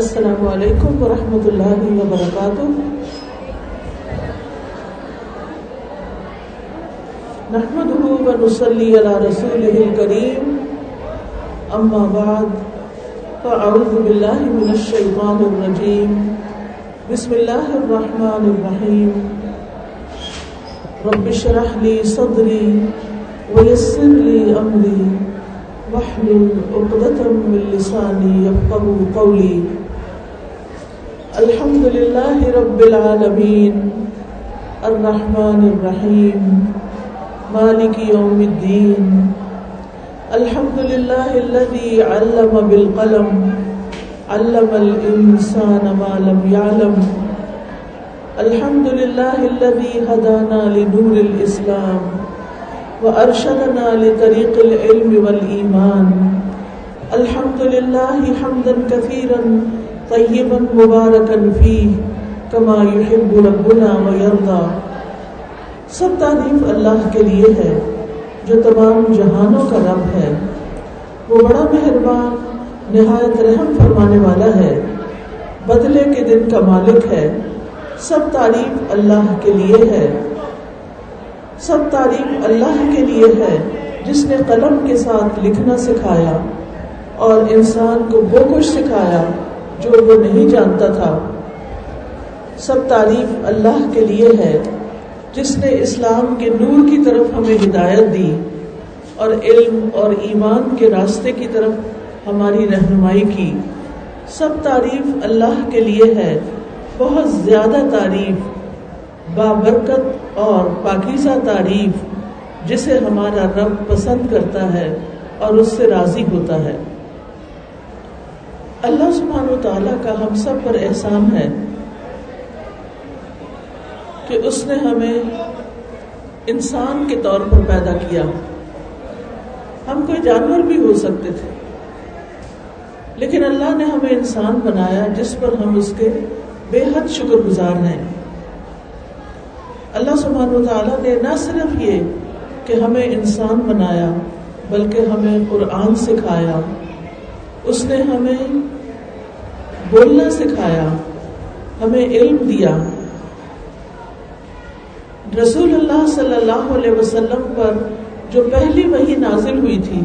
السلام علیکم ورحمۃ اللہ وبرکاتہ۔ نحمده ونصلي على رسوله الكريم أما بعد فأعوذ بالله من الشيطان الرجيم بسم الله الرحمن الرحيم رب اشرح لي صدري ويسر لي أمري واحلل عقدة من لساني يفقهوا قولي الحمد لله رب العالمين، الرحمن الرحيم، مالك يوم الدين، الحمد لله الذي علم بالقلم، علم الإنسان ما لم يعلم، الحمد لله الذي هدانا لنور الإسلام، وأرشدنا لطريق العلم والإيمان، الحمد لله حمدا كثيرا طيبا مباركا فيه كما يحب ربنا ويرضى سب تعریف اللہ کے لیے ہے، جو تمام جہانوں کا رب ہے۔ وہ بڑا مہربان، نہایت رحم فرمانے والا ہے۔ بدلے کے دن کا مالک ہے۔ سب تعریف اللہ کے لیے ہے۔ سب تعریف اللہ کے لیے ہے، جس نے قلم کے ساتھ لکھنا سکھایا اور انسان کو وہ کچھ سکھایا۔ جو وہ نہیں جانتا تھا۔ سب تعریف اللہ کے لیے ہے، جس نے اسلام کے نور کی طرف ہمیں ہدایت دی اور علم اور ایمان کے راستے کی طرف ہماری رہنمائی کی۔ سب تعریف اللہ کے لیے ہے، بہت زیادہ تعریف، بابرکت اور پاکیزہ تعریف، جسے ہمارا رب پسند کرتا ہے اور اس سے راضی ہوتا ہے۔ اللہ سبحانہ و تعالیٰ کا ہم سب پر احسان ہے کہ اس نے ہمیں انسان کے طور پر پیدا کیا۔ ہم کوئی جانور بھی ہو سکتے تھے، لیکن اللہ نے ہمیں انسان بنایا جس پر ہم اس کے بے حد شکر گزار ہیں۔ اللہ سبحانہ و تعالیٰ نے نہ صرف یہ کہ ہمیں انسان بنایا، بلکہ ہمیں قرآن سکھایا۔ اس نے ہمیں بولنا سکھایا، ہمیں علم دیا۔ رسول اللہ صلی اللہ علیہ وسلم پر جو پہلی وہی نازل ہوئی تھی،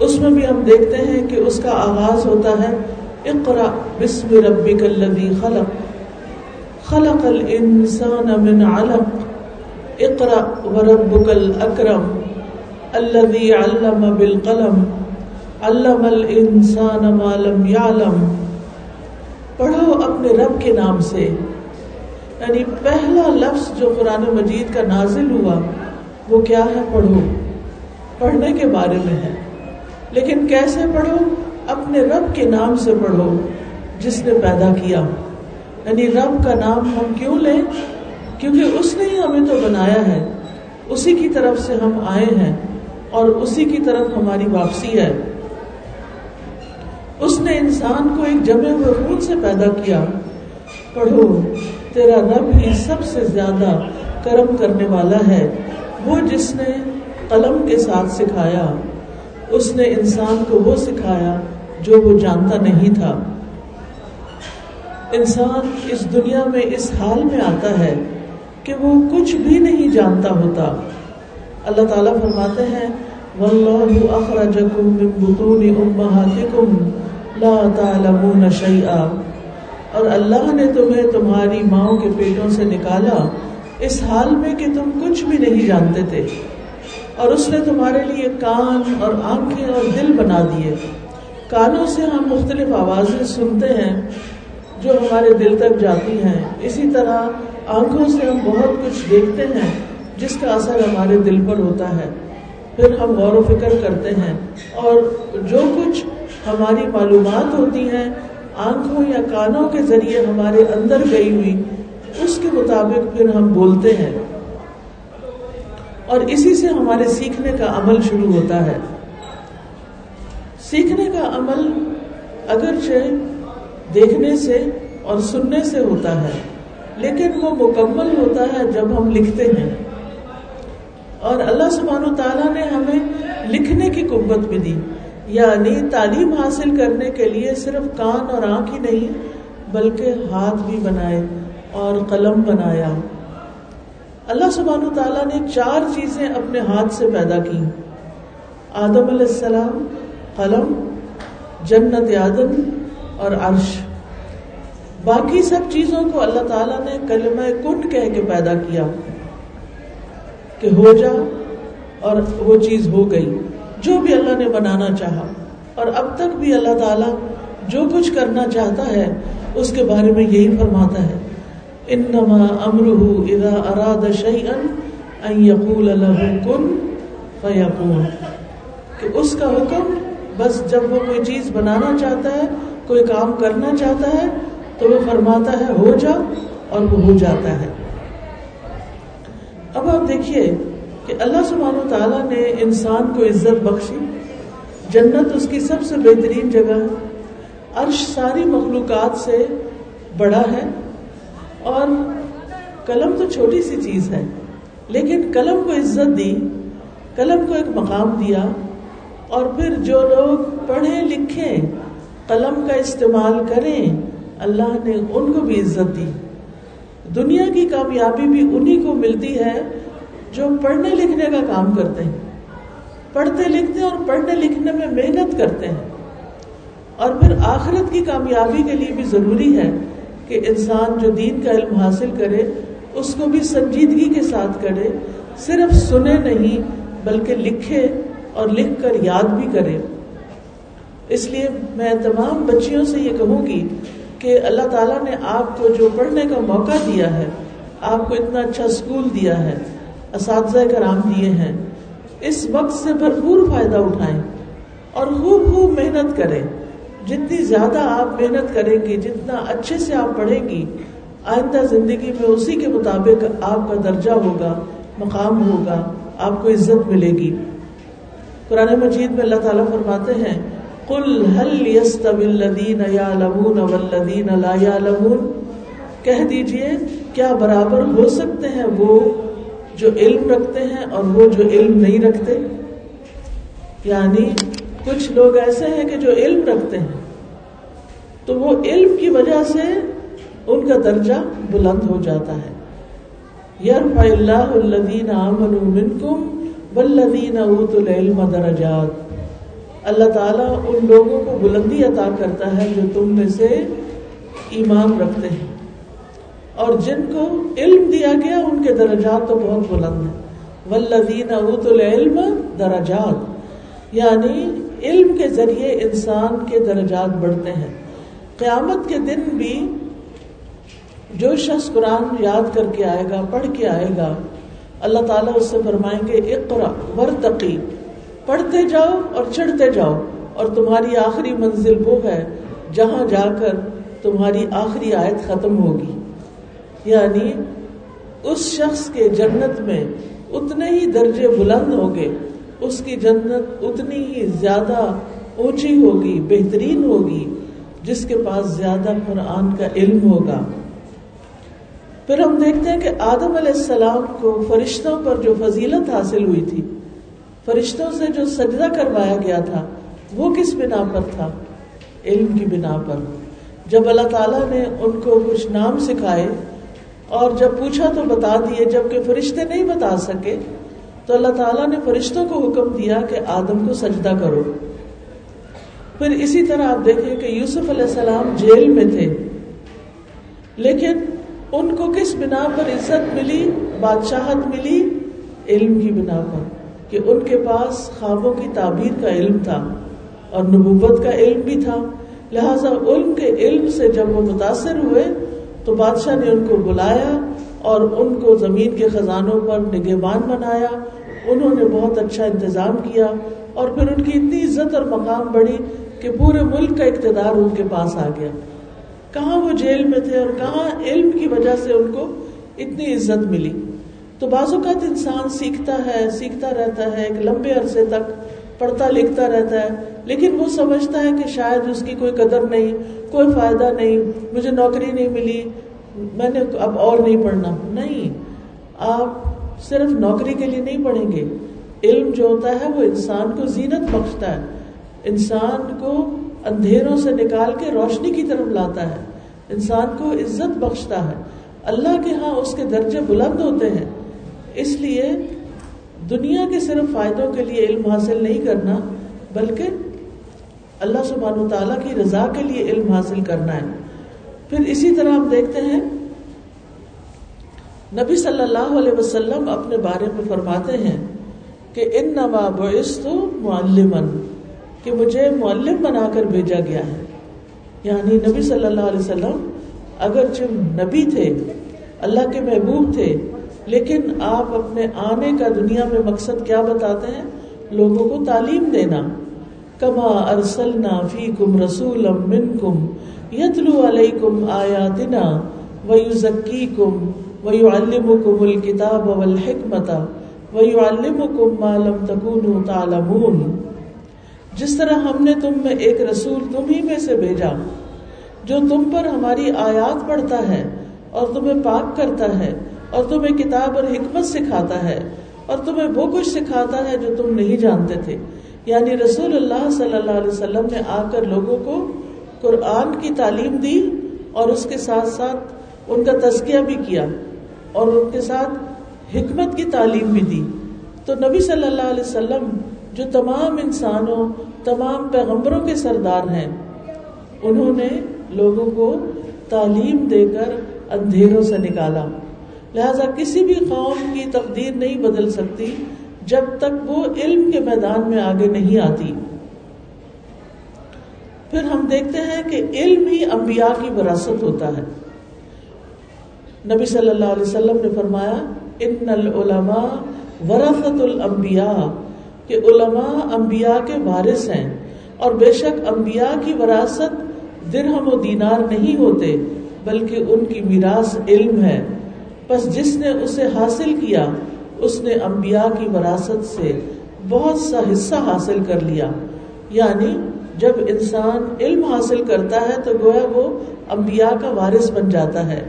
اس میں بھی ہم دیکھتے ہیں کہ اس کا آغاز ہوتا ہے اقرا بسم ربک الذی خلق۔ خلق الانسان من علق۔ اقرا وربک الاکرم الذی علم بالقلم۔ علم الانسان ما لم يعلم۔ پڑھو اپنے رب کے نام سے۔ یعنی پہلا لفظ جو قرآن مجید کا نازل ہوا، وہ کیا ہے؟ پڑھو۔ پڑھنے کے بارے میں ہے۔ لیکن کیسے پڑھو؟ اپنے رب کے نام سے پڑھو، جس نے پیدا کیا۔ یعنی رب کا نام ہم کیوں لیں؟ کیونکہ اس نے ہی ہمیں تو بنایا ہے۔ اسی کی طرف سے ہم آئے ہیں اور اسی کی طرف ہماری واپسی ہے۔ اس نے انسان کو ایک جمع ہوئے خون سے پیدا کیا۔ پڑھو، تیرا رب ہی سب سے زیادہ کرم کرنے والا ہے۔ وہ جس نے قلم کے ساتھ سکھایا، اس نے انسان کو وہ سکھایا جو وہ جانتا نہیں تھا۔ انسان اس دنیا میں اس حال میں آتا ہے کہ وہ کچھ بھی نہیں جانتا ہوتا۔ اللہ تعالیٰ فرماتے ہیں، واللہ اخرجکم من بطون امہاتکم لا تعلمون شیئا۔ اور اللہ نے تمہیں تمہاری ماؤں کے پیٹوں سے نکالا اس حال میں کہ تم کچھ بھی نہیں جانتے تھے۔ اور اس نے تمہارے لیے کان اور آنکھیں اور دل بنا دیے۔ کانوں سے ہم مختلف آوازیں سنتے ہیں جو ہمارے دل تک جاتی ہیں۔ اسی طرح آنکھوں سے ہم بہت کچھ دیکھتے ہیں جس کا اثر ہمارے دل پر ہوتا ہے۔ پھر ہم غور و فکر کرتے ہیں اور جو کچھ ہماری معلومات ہوتی ہیں، آنکھوں یا کانوں کے ذریعے ہمارے اندر گئی ہوئی، اس کے مطابق پھر ہم بولتے ہیں۔ اور اسی سے ہمارے سیکھنے کا عمل شروع ہوتا ہے۔ سیکھنے کا عمل اگرچہ دیکھنے سے اور سننے سے ہوتا ہے، لیکن وہ مکمل ہوتا ہے جب ہم لکھتے ہیں۔ اور اللہ سبحانہ و تعالیٰ نے ہمیں لکھنے کی قوت بھی دی۔ یعنی تعلیم حاصل کرنے کے لیے صرف کان اور آنکھ ہی نہیں، بلکہ ہاتھ بھی بنائے اور قلم بنایا۔ اللہ سبحانہ تعالیٰ نے چار چیزیں اپنے ہاتھ سے پیدا کی آدم علیہ السلام، قلم، جنت آدم اور عرش۔ باقی سب چیزوں کو اللہ تعالیٰ نے کلمہ کنڈ کہہ کے پیدا کیا کہ ہو جا اور وہ چیز ہو گئی۔ جو بھی اللہ نے بنانا چاہا، اور اب تک بھی اللہ تعالیٰ جو کچھ کرنا چاہتا ہے، اس کے بارے میں یہی فرماتا ہے۔ انما امرہ اذا اراد شیئا ان یقول له کن فیقون کہ اس کا حکم بس جب وہ کوئی چیز بنانا چاہتا ہے، کوئی کام کرنا چاہتا ہے، تو وہ فرماتا ہے ہو جا اور وہ ہو جاتا ہے۔ اب آپ دیکھیے کہ اللہ سبحانہ و تعالیٰ نے انسان کو عزت بخشی، جنت اس کی سب سے بہترین جگہ ہے۔ عرش ساری مخلوقات سے بڑا ہے۔ اور قلم تو چھوٹی سی چیز ہے، لیکن قلم کو عزت دی، قلم کو ایک مقام دیا۔ اور پھر جو لوگ پڑھیں لکھیں، قلم کا استعمال کریں، اللہ نے ان کو بھی عزت دی۔ دنیا کی کامیابی بھی انہی کو ملتی ہے جو پڑھنے لکھنے کا کام کرتے ہیں۔ پڑھتے لکھتے اور پڑھنے لکھنے میں محنت کرتے ہیں۔ اور پھر آخرت کی کامیابی کے لیے بھی ضروری ہے کہ انسان جو دین کا علم حاصل کرے، اس کو بھی سنجیدگی کے ساتھ کرے، صرف سنے نہیں بلکہ لکھے اور لکھ کر یاد بھی کرے۔ اس لیے میں تمام بچیوں سے یہ کہوں گی کہ اللہ تعالیٰ نے آپ کو جو پڑھنے کا موقع دیا ہے، آپ کو اتنا اچھا اسکول دیا ہے۔ اساتذہ کرام دیے ہیں، اس وقت سے بھرپور فائدہ اٹھائیں اور خوب خوب محنت کریں۔ جتنی زیادہ آپ محنت کریں گی، جتنا اچھے سے آپ پڑھیں گی، آئندہ زندگی میں اسی کے مطابق آپ کا درجہ ہوگا، مقام ہوگا، آپ کو عزت ملے گی۔ قرآن مجید میں اللہ تعالیٰ فرماتے ہیں کل حل یستین یا لمون ولدین لا کہہ دیجیے، کیا برابر ہو سکتے ہیں وہ؟ جو علم رکھتے ہیں اور وہ جو علم نہیں رکھتے یعنی کچھ لوگ ایسے ہیں کہ جو علم رکھتے ہیں، تو وہ علم کی وجہ سے ان کا درجہ بلند ہو جاتا ہے۔ یرفع اللہ الذین آمنوا منکم والذین اوتوا العلم درجات۔ اللہ تعالیٰ ان لوگوں کو بلندی عطا کرتا ہے جو تم میں سے ایمان رکھتے ہیں۔ اور جن کو علم دیا گیا، ان کے درجات تو بہت بلند ہیں۔ والذین اوتوا العلم درجات۔ یعنی علم کے ذریعے انسان کے درجات بڑھتے ہیں۔ قیامت کے دن بھی جو شخص قرآن یاد کر کے آئے گا، پڑھ کے آئے گا، اللہ تعالیٰ اس سے فرمائیں گے اقرا ورتقی، پڑھتے جاؤ اور چڑھتے جاؤ۔ اور تمہاری آخری منزل وہ ہے جہاں جا کر تمہاری آخری آیت ختم ہوگی۔ یعنی اس شخص کے جنت میں اتنے ہی درجے بلند ہوں گے اس کی جنت اتنی ہی زیادہ اونچی ہوگی، بہترین ہوگی، جس کے پاس زیادہ قرآن کا علم ہوگا۔ پھر ہم دیکھتے ہیں کہ آدم علیہ السلام کو فرشتوں پر جو فضیلت حاصل ہوئی تھی، فرشتوں سے جو سجدہ کروایا گیا تھا، وہ کس بنا پر تھا؟ علم کی بنا پر۔ جب اللہ تعالیٰ نے ان کو کچھ نام سکھائے اور جب پوچھا تو بتا دیے جبکہ فرشتے نہیں بتا سکے، تو اللہ تعالیٰ نے فرشتوں کو حکم دیا کہ آدم کو سجدہ کرو۔ پھر اسی طرح آپ دیکھیں کہ یوسف علیہ السلام جیل میں تھے۔ لیکن ان کو کس بنا پر عزت ملی؟ بادشاہت ملی؟ علم کی بنا پر، کہ ان کے پاس خوابوں کی تعبیر کا علم تھا اور نبوت کا علم بھی تھا۔ لہذا علم کے علم سے جب وہ متاثر ہوئے تو بادشاہ نے ان کو بلایا اور ان کو زمین کے خزانوں پر نگہبان بنایا۔ انہوں نے بہت اچھا انتظام کیا اور پھر ان کی اتنی عزت اور مقام بڑھی کہ پورے ملک کا اقتدار ان کے پاس آ گیا۔ کہاں وہ جیل میں تھے اور کہاں علم کی وجہ سے ان کو اتنی عزت ملی؟ تو بعض اوقات انسان سیکھتا ہے، سیکھتا رہتا ہے، ایک لمبے عرصے تک پڑھتا لکھتا رہتا ہے، لیکن وہ سمجھتا ہے کہ شاید اس کی کوئی قدر نہیں، کوئی فائدہ نہیں، مجھے نوکری نہیں ملی میں نے اب اور نہیں پڑھنا۔ نہیں، آپ صرف نوکری کے لیے نہیں پڑھیں گے۔ علم جو ہوتا ہے وہ انسان کو زینت بخشتا ہے۔ انسان کو اندھیروں سے نکال کے روشنی کی طرف لاتا ہے۔ انسان کو عزت بخشتا ہے۔ اللہ کے ہاں اس کے درجے بلند ہوتے ہیں۔ اس لیے دنیا کے صرف فائدوں کے لیے علم حاصل نہیں کرنا، بلکہ اللہ سبحانہ تعالیٰ کی رضا کے لیے علم حاصل کرنا ہے۔ پھر اسی طرح ہم دیکھتے ہیں، نبی صلی اللہ علیہ وسلم اپنے بارے میں فرماتے ہیں کہ ان نما بعثت معلمن کہ مجھے معلم بنا کر بھیجا گیا ہے۔ یعنی نبی صلی اللہ علیہ وسلم اگرچہ نبی تھے، اللہ کے محبوب تھے، لیکن آپ اپنے آنے کا دنیا میں مقصد کیا بتاتے ہیں؟ لوگوں کو تعلیم دینا۔ کما ارسلنا فیکم رسولا منکم یتلو علیکم آیاتنا ویزکیکم ویعلمکم الکتاب والحکمت ویعلمکم ما لم تکونوا تعلمون جس طرح ہم نے تم میں ایک رسول تم ہی میں سے بھیجا جو تم پر ہماری آیات پڑھتا ہے اور تمہیں پاک کرتا ہے اور تمہیں کتاب اور حکمت سکھاتا ہے اور تمہیں وہ کچھ سکھاتا ہے جو تم نہیں جانتے تھے۔ یعنی رسول اللہ صلی اللہ علیہ وسلم نے آ کر لوگوں کو قرآن کی تعلیم دی اور اس کے ساتھ ساتھ ان کا تزکیہ بھی کیا اور ان کے ساتھ حکمت کی تعلیم بھی دی۔ تو نبی صلی اللہ علیہ وسلم جو تمام انسانوں، تمام پیغمبروں کے سردار ہیں، انہوں نے لوگوں کو تعلیم دے کر اندھیروں سے نکالا۔ لہذا کسی بھی قوم کی تقدیر نہیں بدل سکتی جب تک وہ علم کے میدان میں آگے نہیں آتی۔ پھر ہم دیکھتے ہیں کہ علم ہی انبیاء کی وراثت ہوتا ہے۔ نبی صلی اللہ علیہ وسلم نے فرمایا، ان العلماء ورثت الانبیاء کہ علماء انبیاء کے وارث ہیں۔ اور بے شک انبیاء کی وراثت درہم و دینار نہیں ہوتے، بلکہ ان کی میراث علم ہے۔ بس جس نے اسے حاصل کیا، اس نے انبیاء کی وراثت سے بہت سا حصہ حاصل کر لیا۔ یعنی جب انسان علم حاصل کرتا ہے تو گویا وہ انبیاء کا وارث بن جاتا ہے۔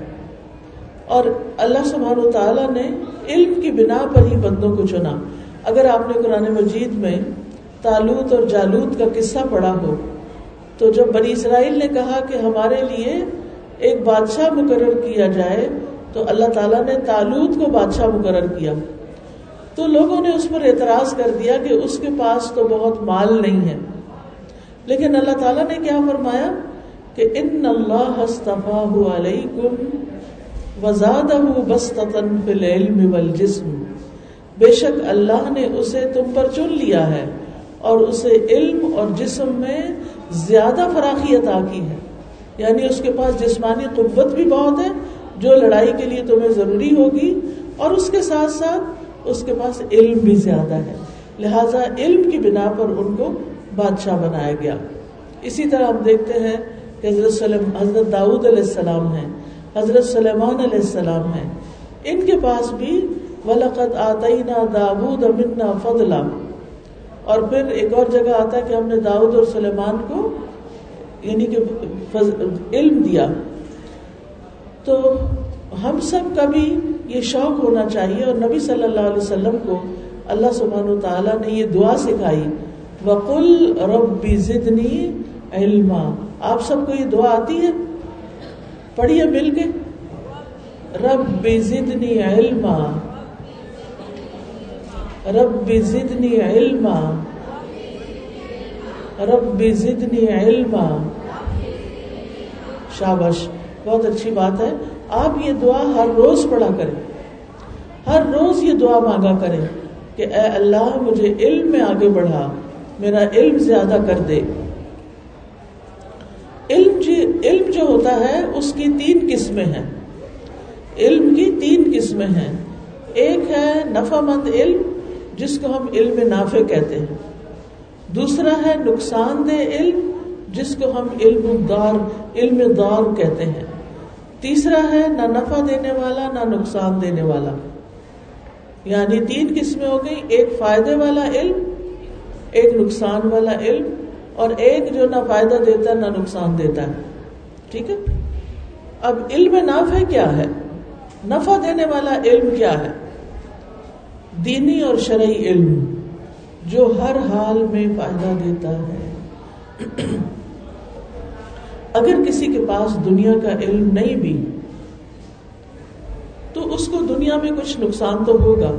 اور اللہ سبحانہ و تعالیٰ نے علم کی بنا پر ہی بندوں کو چنا۔ اگر آپ نے قرآن مجید میں تالوت اور جالوت کا قصہ پڑھا ہو، تو جب بنی اسرائیل نے کہا کہ ہمارے لیے ایک بادشاہ مقرر کیا جائے، تو اللہ تعالیٰ نے تالوت کو بادشاہ مقرر کیا۔ تو لوگوں نے اس پر اعتراض کر دیا کہ اس کے پاس تو بہت مال نہیں ہے۔ لیکن اللہ تعالیٰ نے کیا فرمایا کہ ان اللہ علیکم وزادہ بستتن فی العلم والجسم۔ بے شک اللہ نے اسے تم پر چن لیا ہے اور اسے علم اور جسم میں زیادہ فراخی عطا کی ہے۔ یعنی اس کے پاس جسمانی قوت بھی بہت ہے جو لڑائی کے لیے تمہیں ضروری ہوگی اور اس کے ساتھ ساتھ اس کے پاس علم بھی زیادہ ہے۔ لہذا علم کی بنا پر ان کو بادشاہ بنایا گیا۔ اسی طرح ہم دیکھتے ہیں کہ حضرت سلم حضرت داؤد علیہ السلام ہیں، حضرت سلیمان علیہ السلام ہیں۔ ان کے پاس بھی ولقت آتئینہ داود امنا فضلہ اور پھر ایک اور جگہ آتا ہے کہ ہم نے داؤد اور سلیمان کو یعنی کہ علم دیا۔ تو ہم سب کا بھی یہ شوق ہونا چاہیے اور نبی صلی اللہ علیہ وسلم کو اللہ سبحانہ تعالیٰ نے یہ دعا سکھائی۔ وقل رب زدنی علما۔ آپ سب کو یہ دعا آتی ہے؟ پڑھیے مل کے۔ رب زدنی علما۔ رب زدنی علما۔ رب زدنی علما۔ شابش بہت اچھی بات ہے۔ آپ یہ دعا ہر روز پڑھا کریں۔ ہر روز یہ دعا مانگا کریں کہ اے اللہ، مجھے علم میں آگے بڑھا۔ میرا علم زیادہ کر دے۔ علم جی علم جو ہوتا ہے، اس کی تین قسمیں ہیں۔ علم کی تین قسمیں ہیں۔ ایک ہے نفع مند علم، جس کو ہم علم نافع کہتے ہیں۔ دوسرا ہے نقصان دہ علم، جس کو ہم علم دار علم دار کہتے ہیں۔ تیسرا ہے نہ نفع دینے والا، نہ نقصان دینے والا۔ یعنی تین قسمیں ہو گئی ایک فائدے والا علم ایک نقصان والا علم اور ایک جو نہ فائدہ دیتا ہے نہ نقصان دیتا ہے۔ ٹھیک ہے؟ اب علم نافع کیا ہے؟ نفع دینے والا علم کیا ہے؟ دینی اور شرعی علم جو ہر حال میں فائدہ دیتا ہے۔ اگر کسی کے پاس دنیا کا علم نہیں بھی، تو اس کو دنیا میں کچھ نقصان تو ہوگا،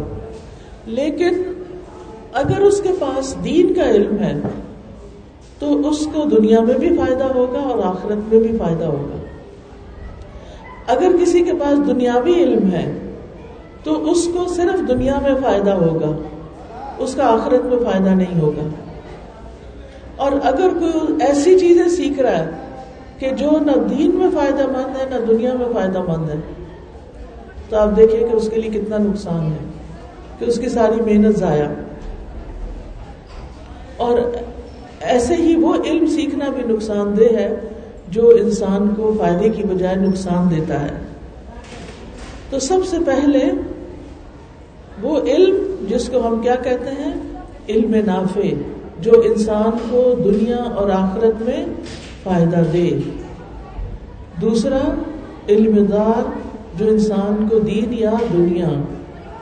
لیکن اگر اس کے پاس دین کا علم ہے، تو اس کو دنیا میں بھی فائدہ ہوگا اور آخرت میں بھی فائدہ ہوگا۔ اگر کسی کے پاس دنیاوی علم ہے، تو اس کو صرف دنیا میں فائدہ ہوگا، اس کا آخرت میں فائدہ نہیں ہوگا۔ اور اگر کوئی ایسی چیزیں سیکھ رہا ہے کہ جو نہ دین میں فائدہ مند ہے، نہ دنیا میں فائدہ مند ہے، تو آپ دیکھیں کہ اس کے لیے کتنا نقصان ہے، کہ اس کی ساری محنت ضائع۔ اور ایسے ہی وہ علم سیکھنا بھی نقصان دہ ہے جو انسان کو فائدے کی بجائے نقصان دیتا ہے۔ تو سب سے پہلے وہ علم جس کو ہم کیا کہتے ہیں؟ علم نافع، جو انسان کو دنیا اور آخرت میں فائدہ دے۔ دوسرا، علم دار، جو انسان کو دین یا دنیا،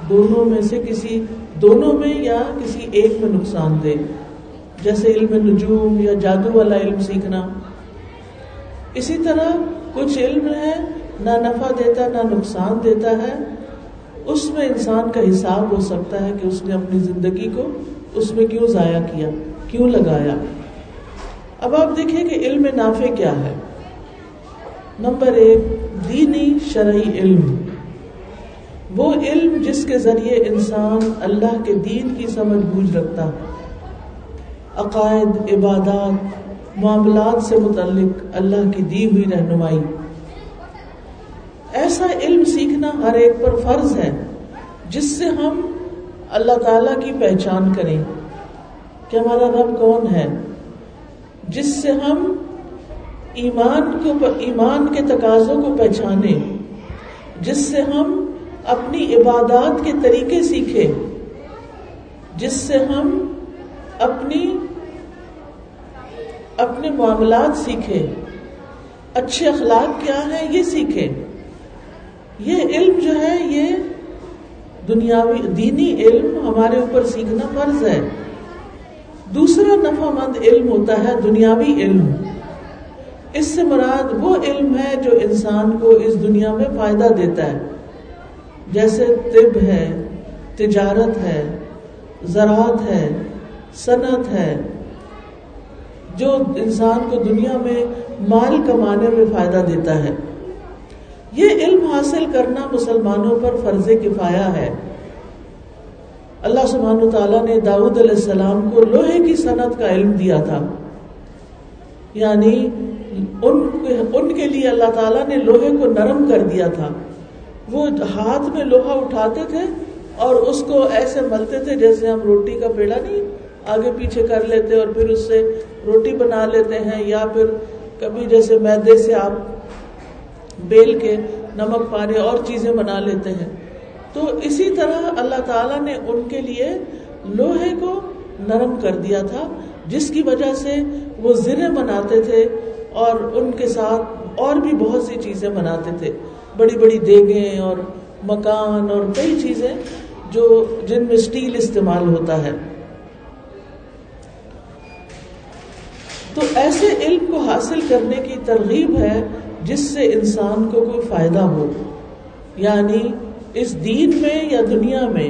دونوں میں سے کسی، دونوں میں یا کسی ایک میں نقصان دے۔ جیسے علم نجوم یا جادو والا علم سیکھنا۔ اسی طرح کچھ علم ہے، نہ نفع دیتا، نہ نقصان دیتا ہے۔ اس میں انسان کا حساب ہو سکتا ہے کہ اس نے اپنی زندگی کو اس میں کیوں ضائع کیا، کیوں لگایا۔ اب آپ دیکھیں کہ علم نافع کیا ہے۔ نمبر ایک، دینی شرعی علم۔ وہ علم جس کے ذریعے انسان اللہ کے دین کی سمجھ بوجھ رکھتا۔ ہے عقائد، عبادات، معاملات سے متعلق اللہ کی دی ہوئی رہنمائی۔ ایسا علم سیکھنا ہر ایک پر فرض ہے، جس سے ہم اللہ تعالی کی پہچان کریں۔ کہ ہمارا رب کون ہے؟ جس سے ہم ایمان کو ایمان کے تقاضوں کو پہچانے جس سے ہم اپنی عبادات کے طریقے سیکھیں۔ جس سے ہم اپنی اپنے معاملات سیکھے اچھے اخلاق کیا ہے یہ سیکھے یہ علم جو ہے یہ دنیاوی دینی علم ہمارے اوپر سیکھنا فرض ہے۔ دوسرا نفع مند علم ہوتا ہے دنیاوی علم۔ اس سے مراد وہ علم ہے جو انسان کو اس دنیا میں فائدہ دیتا ہے۔ جیسے طب ہے، تجارت ہے، زراعت ہے صنعت ہے، جو انسان کو دنیا میں مال کمانے میں فائدہ دیتا ہے۔ یہ علم حاصل کرنا مسلمانوں پر فرض کفایا ہے۔ اللہ سبحانہ تعالیٰ نے داود علیہ السلام کو لوہے کی صنعت کا علم دیا تھا۔ یعنی ان ان کے لیے اللہ تعالیٰ نے لوہے کو نرم کر دیا تھا۔ وہ ہاتھ میں لوہا اٹھاتے تھے اور اس کو ایسے ملتے تھے جیسے ہم روٹی کا پیڑا نہیں آگے پیچھے کر لیتے اور پھر اس سے روٹی بنا لیتے ہیں یا پھر کبھی جیسے میدے سے آپ بیل کے نمک پانے اور چیزیں بنا لیتے ہیں۔ تو اسی طرح اللہ تعالیٰ نے ان کے لیے لوہے کو نرم کر دیا تھا، جس کی وجہ سے وہ زرے بناتے تھے اور ان کے ساتھ اور بھی بہت سی چیزیں بناتے تھے۔ بڑی بڑی دیگیں اور مکان اور کئی چیزیں جو جن میں اسٹیل استعمال ہوتا ہے۔ تو ایسے علم کو حاصل کرنے کی ترغیب ہے جس سے انسان کو کوئی فائدہ ہو۔ یعنی اس دین میں یا دنیا میں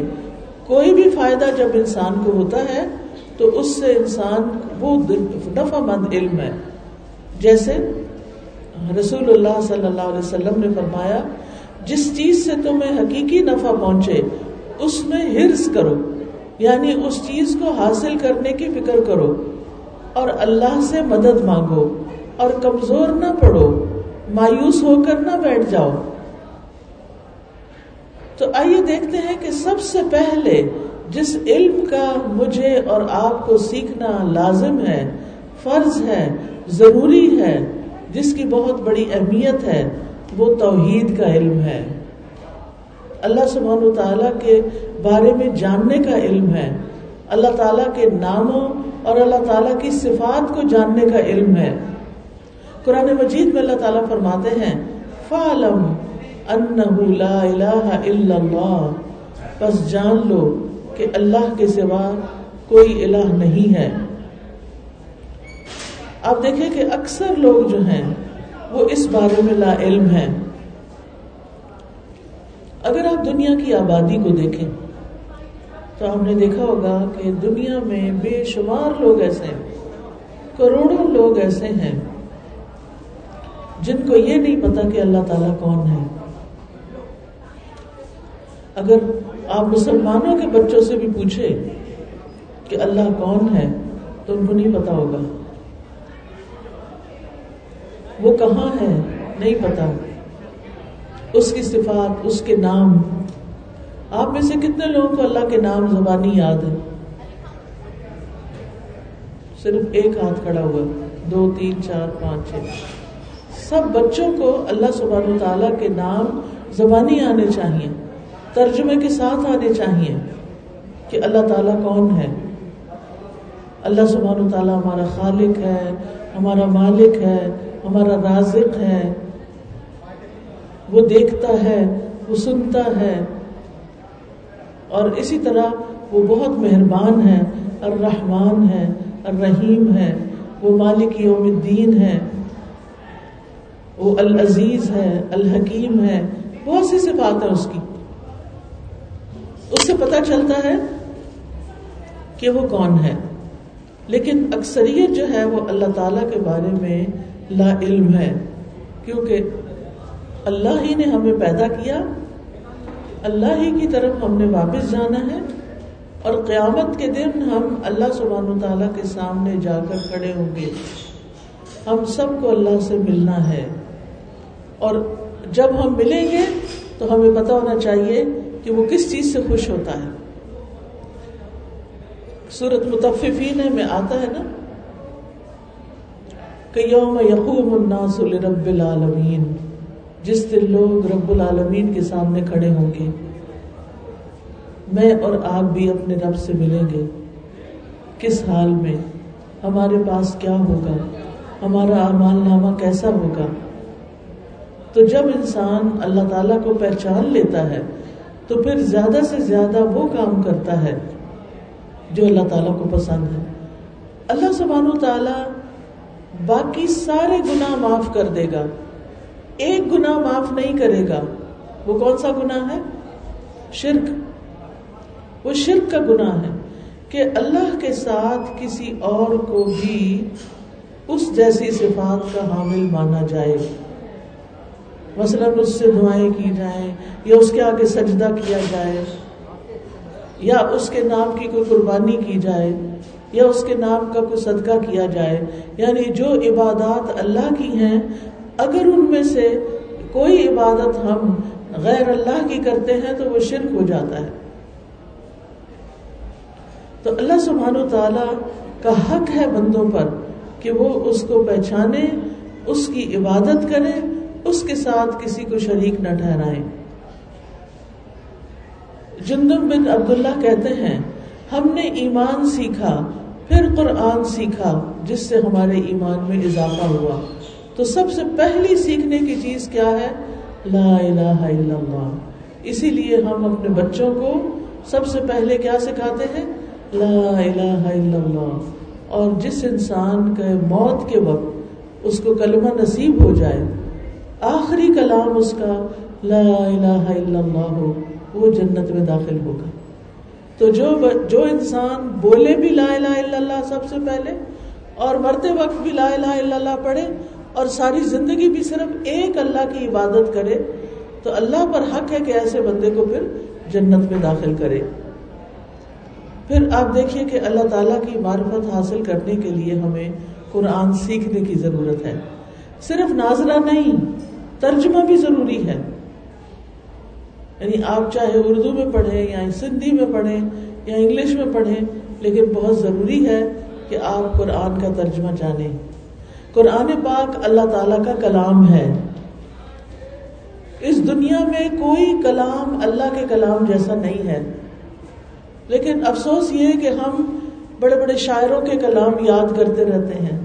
کوئی بھی فائدہ جب انسان کو ہوتا ہے تو اس سے انسان وہ نفع مند علم ہے۔ جیسے رسول اللہ صلی اللہ علیہ وسلم نے فرمایا، جس چیز سے تمہیں حقیقی نفع پہنچے، اس میں ہرس کرو۔ یعنی اس چیز کو حاصل کرنے کی فکر کرو۔ اور اللہ سے مدد مانگو اور کمزور نہ پڑو، مایوس ہو کر نہ بیٹھ جاؤ۔ تو آئیے دیکھتے ہیں کہ سب سے پہلے جس علم کا مجھے اور آپ کو سیکھنا لازم ہے، فرض ہے، ضروری ہے، جس کی بہت بڑی اہمیت ہے، وہ توحید کا علم ہے۔ اللہ سبحانہ تعالیٰ کے بارے میں جاننے کا علم ہے۔ اللہ تعالیٰ کے ناموں اور اللہ تعالیٰ کی صفات کو جاننے کا علم ہے۔ قرآن مجید میں اللہ تعالیٰ فرماتے ہیں فعلم انہو لا الہ الا اللہ پس جان لو کہ اللہ کے سوا کوئی الہ نہیں ہے۔ آپ دیکھیں کہ اکثر لوگ جو ہیں، وہ اس بارے میں لا علم ہیں۔ اگر آپ دنیا کی آبادی کو دیکھیں تو ہم نے دیکھا ہوگا کہ دنیا میں بے شمار لوگ ایسے ہیں، کروڑوں لوگ ایسے ہیں، جن کو یہ نہیں پتا کہ اللہ تعالیٰ کون ہے۔ اگر آپ مسلمانوں کے بچوں سے بھی پوچھے کہ اللہ کون ہے، تو ان کو نہیں پتا ہوگا۔ وہ کہاں ہے نہیں پتا۔ اس کی صفات، اس کے نام آپ میں سے کتنے لوگوں کو اللہ کے نام زبانی یاد ہے؟ صرف ایک ہاتھ کھڑا ہوا، دو، تین، چار، پانچ، چھ۔ سب بچوں کو اللہ سبحانہ و تعالیٰ کے نام زبانی آنے چاہیے، ترجمے کے ساتھ آنے چاہیے کہ اللہ تعالیٰ کون ہے؟ اللہ سبحانہ و تعالیٰ ہمارا خالق ہے، ہمارا مالک ہے، ہمارا رازق ہے۔ وہ دیکھتا ہے، وہ سنتا ہے اور اسی طرح وہ بہت مہربان ہے الرحمن ہے الرحیم ہے وہ مالک یوم الدین ہے وہ العزیز ہے الحکیم ہے بہت سی صفات ہے اس کی۔ اس سے پتا چلتا ہے کہ وہ کون ہے۔ لیکن اکثریت جو ہے وہ اللہ تعالی کے بارے میں لا علم ہے، کیونکہ اللہ ہی نے ہمیں پیدا کیا اللہ ہی کی طرف ہم نے واپس جانا ہے اور قیامت کے دن ہم اللہ سبحانہ تعالیٰ کے سامنے جا کر کھڑے ہوں گے۔ ہم سب کو اللہ سے ملنا ہے۔ اور جب ہم ملیں گے تو ہمیں پتا ہونا چاہیے کہ وہ کس چیز سے خوش ہوتا ہے۔ سورت متفقین میں آتا ہے نا، کہ یوم یقوم الناس لرب العالمین۔ جس دن لوگ رب العالمین کے سامنے کھڑے ہوں گے، میں اور آپ بھی اپنے رب سے ملیں گے۔ کس حال میں؟ ہمارے پاس کیا ہوگا؟ ہمارا اعمال نامہ کیسا ہوگا؟ تو جب انسان اللہ تعالیٰ کو پہچان لیتا ہے، تو پھر زیادہ سے زیادہ وہ کام کرتا ہے جو اللہ تعالیٰ کو پسند ہے۔ اللہ سبحانہ و تعالیٰ باقی سارے گناہ معاف کر دے گا۔ ایک گناہ معاف نہیں کرے گا۔ وہ کون سا گناہ ہے؟ شرک۔ وہ شرک کا گناہ ہے کہ اللہ کے ساتھ کسی اور کو بھی اس جیسی صفات کا حامل مانا جائے۔ مثلاً اس سے دعائیں کی جائیں یا اس کے آگے سجدہ کیا جائے، یا اس کے نام کی کوئی قربانی کی جائے، یا اس کے نام کا کوئی صدقہ کیا جائے۔ یعنی جو عبادات اللہ کی ہیں اگر ان میں سے کوئی عبادت ہم غیر اللہ کی کرتے ہیں تو وہ شرک ہو جاتا ہے۔ تو اللہ سبحانہ و تعالی کا حق ہے بندوں پر کہ وہ اس کو پہچانے، اس کی عبادت کریں اس کے ساتھ کسی کو شریک نہ ٹھہرائے۔ جندم بن عبداللہ کہتے ہیں، ہم نے ایمان سیکھا، پھر قرآن سیکھا، جس سے ہمارے ایمان میں اضافہ ہوا۔ تو سب سے پہلی سیکھنے کی چیز کیا ہے؟ لا الہ الا اللہ۔ اسی لیے ہم اپنے بچوں کو سب سے پہلے کیا سکھاتے ہیں؟ لا الہ الا اللہ۔ اور جس انسان کے موت کے وقت اس کو کلمہ نصیب ہو جائے، آخری کلام اس کا لا الہ الا اللہ ہو، وہ جنت میں داخل ہوگا۔ تو جو جو انسان بولے بھی لا الہ الا اللہ سب سے پہلے، اور مرتے وقت بھی لا الہ الا اللہ پڑھے اور ساری زندگی بھی صرف ایک اللہ کی عبادت کرے، تو اللہ پر حق ہے کہ ایسے بندے کو پھر جنت میں داخل کرے۔ پھر آپ دیکھیے کہ اللہ تعالیٰ کی معرفت حاصل کرنے کے لیے ہمیں قرآن سیکھنے کی ضرورت ہے۔ صرف ناظرہ نہیں، ترجمہ بھی ضروری ہے۔ یعنی آپ چاہے اردو میں پڑھیں یا سندھی میں پڑھیں یا انگلش میں پڑھیں، لیکن بہت ضروری ہے کہ آپ قرآن کا ترجمہ جانیں۔ قرآن پاک اللہ تعالی کا کلام ہے۔ اس دنیا میں کوئی کلام اللہ کے کلام جیسا نہیں ہے۔ لیکن افسوس یہ کہ ہم بڑے بڑے شاعروں کے کلام یاد کرتے رہتے ہیں۔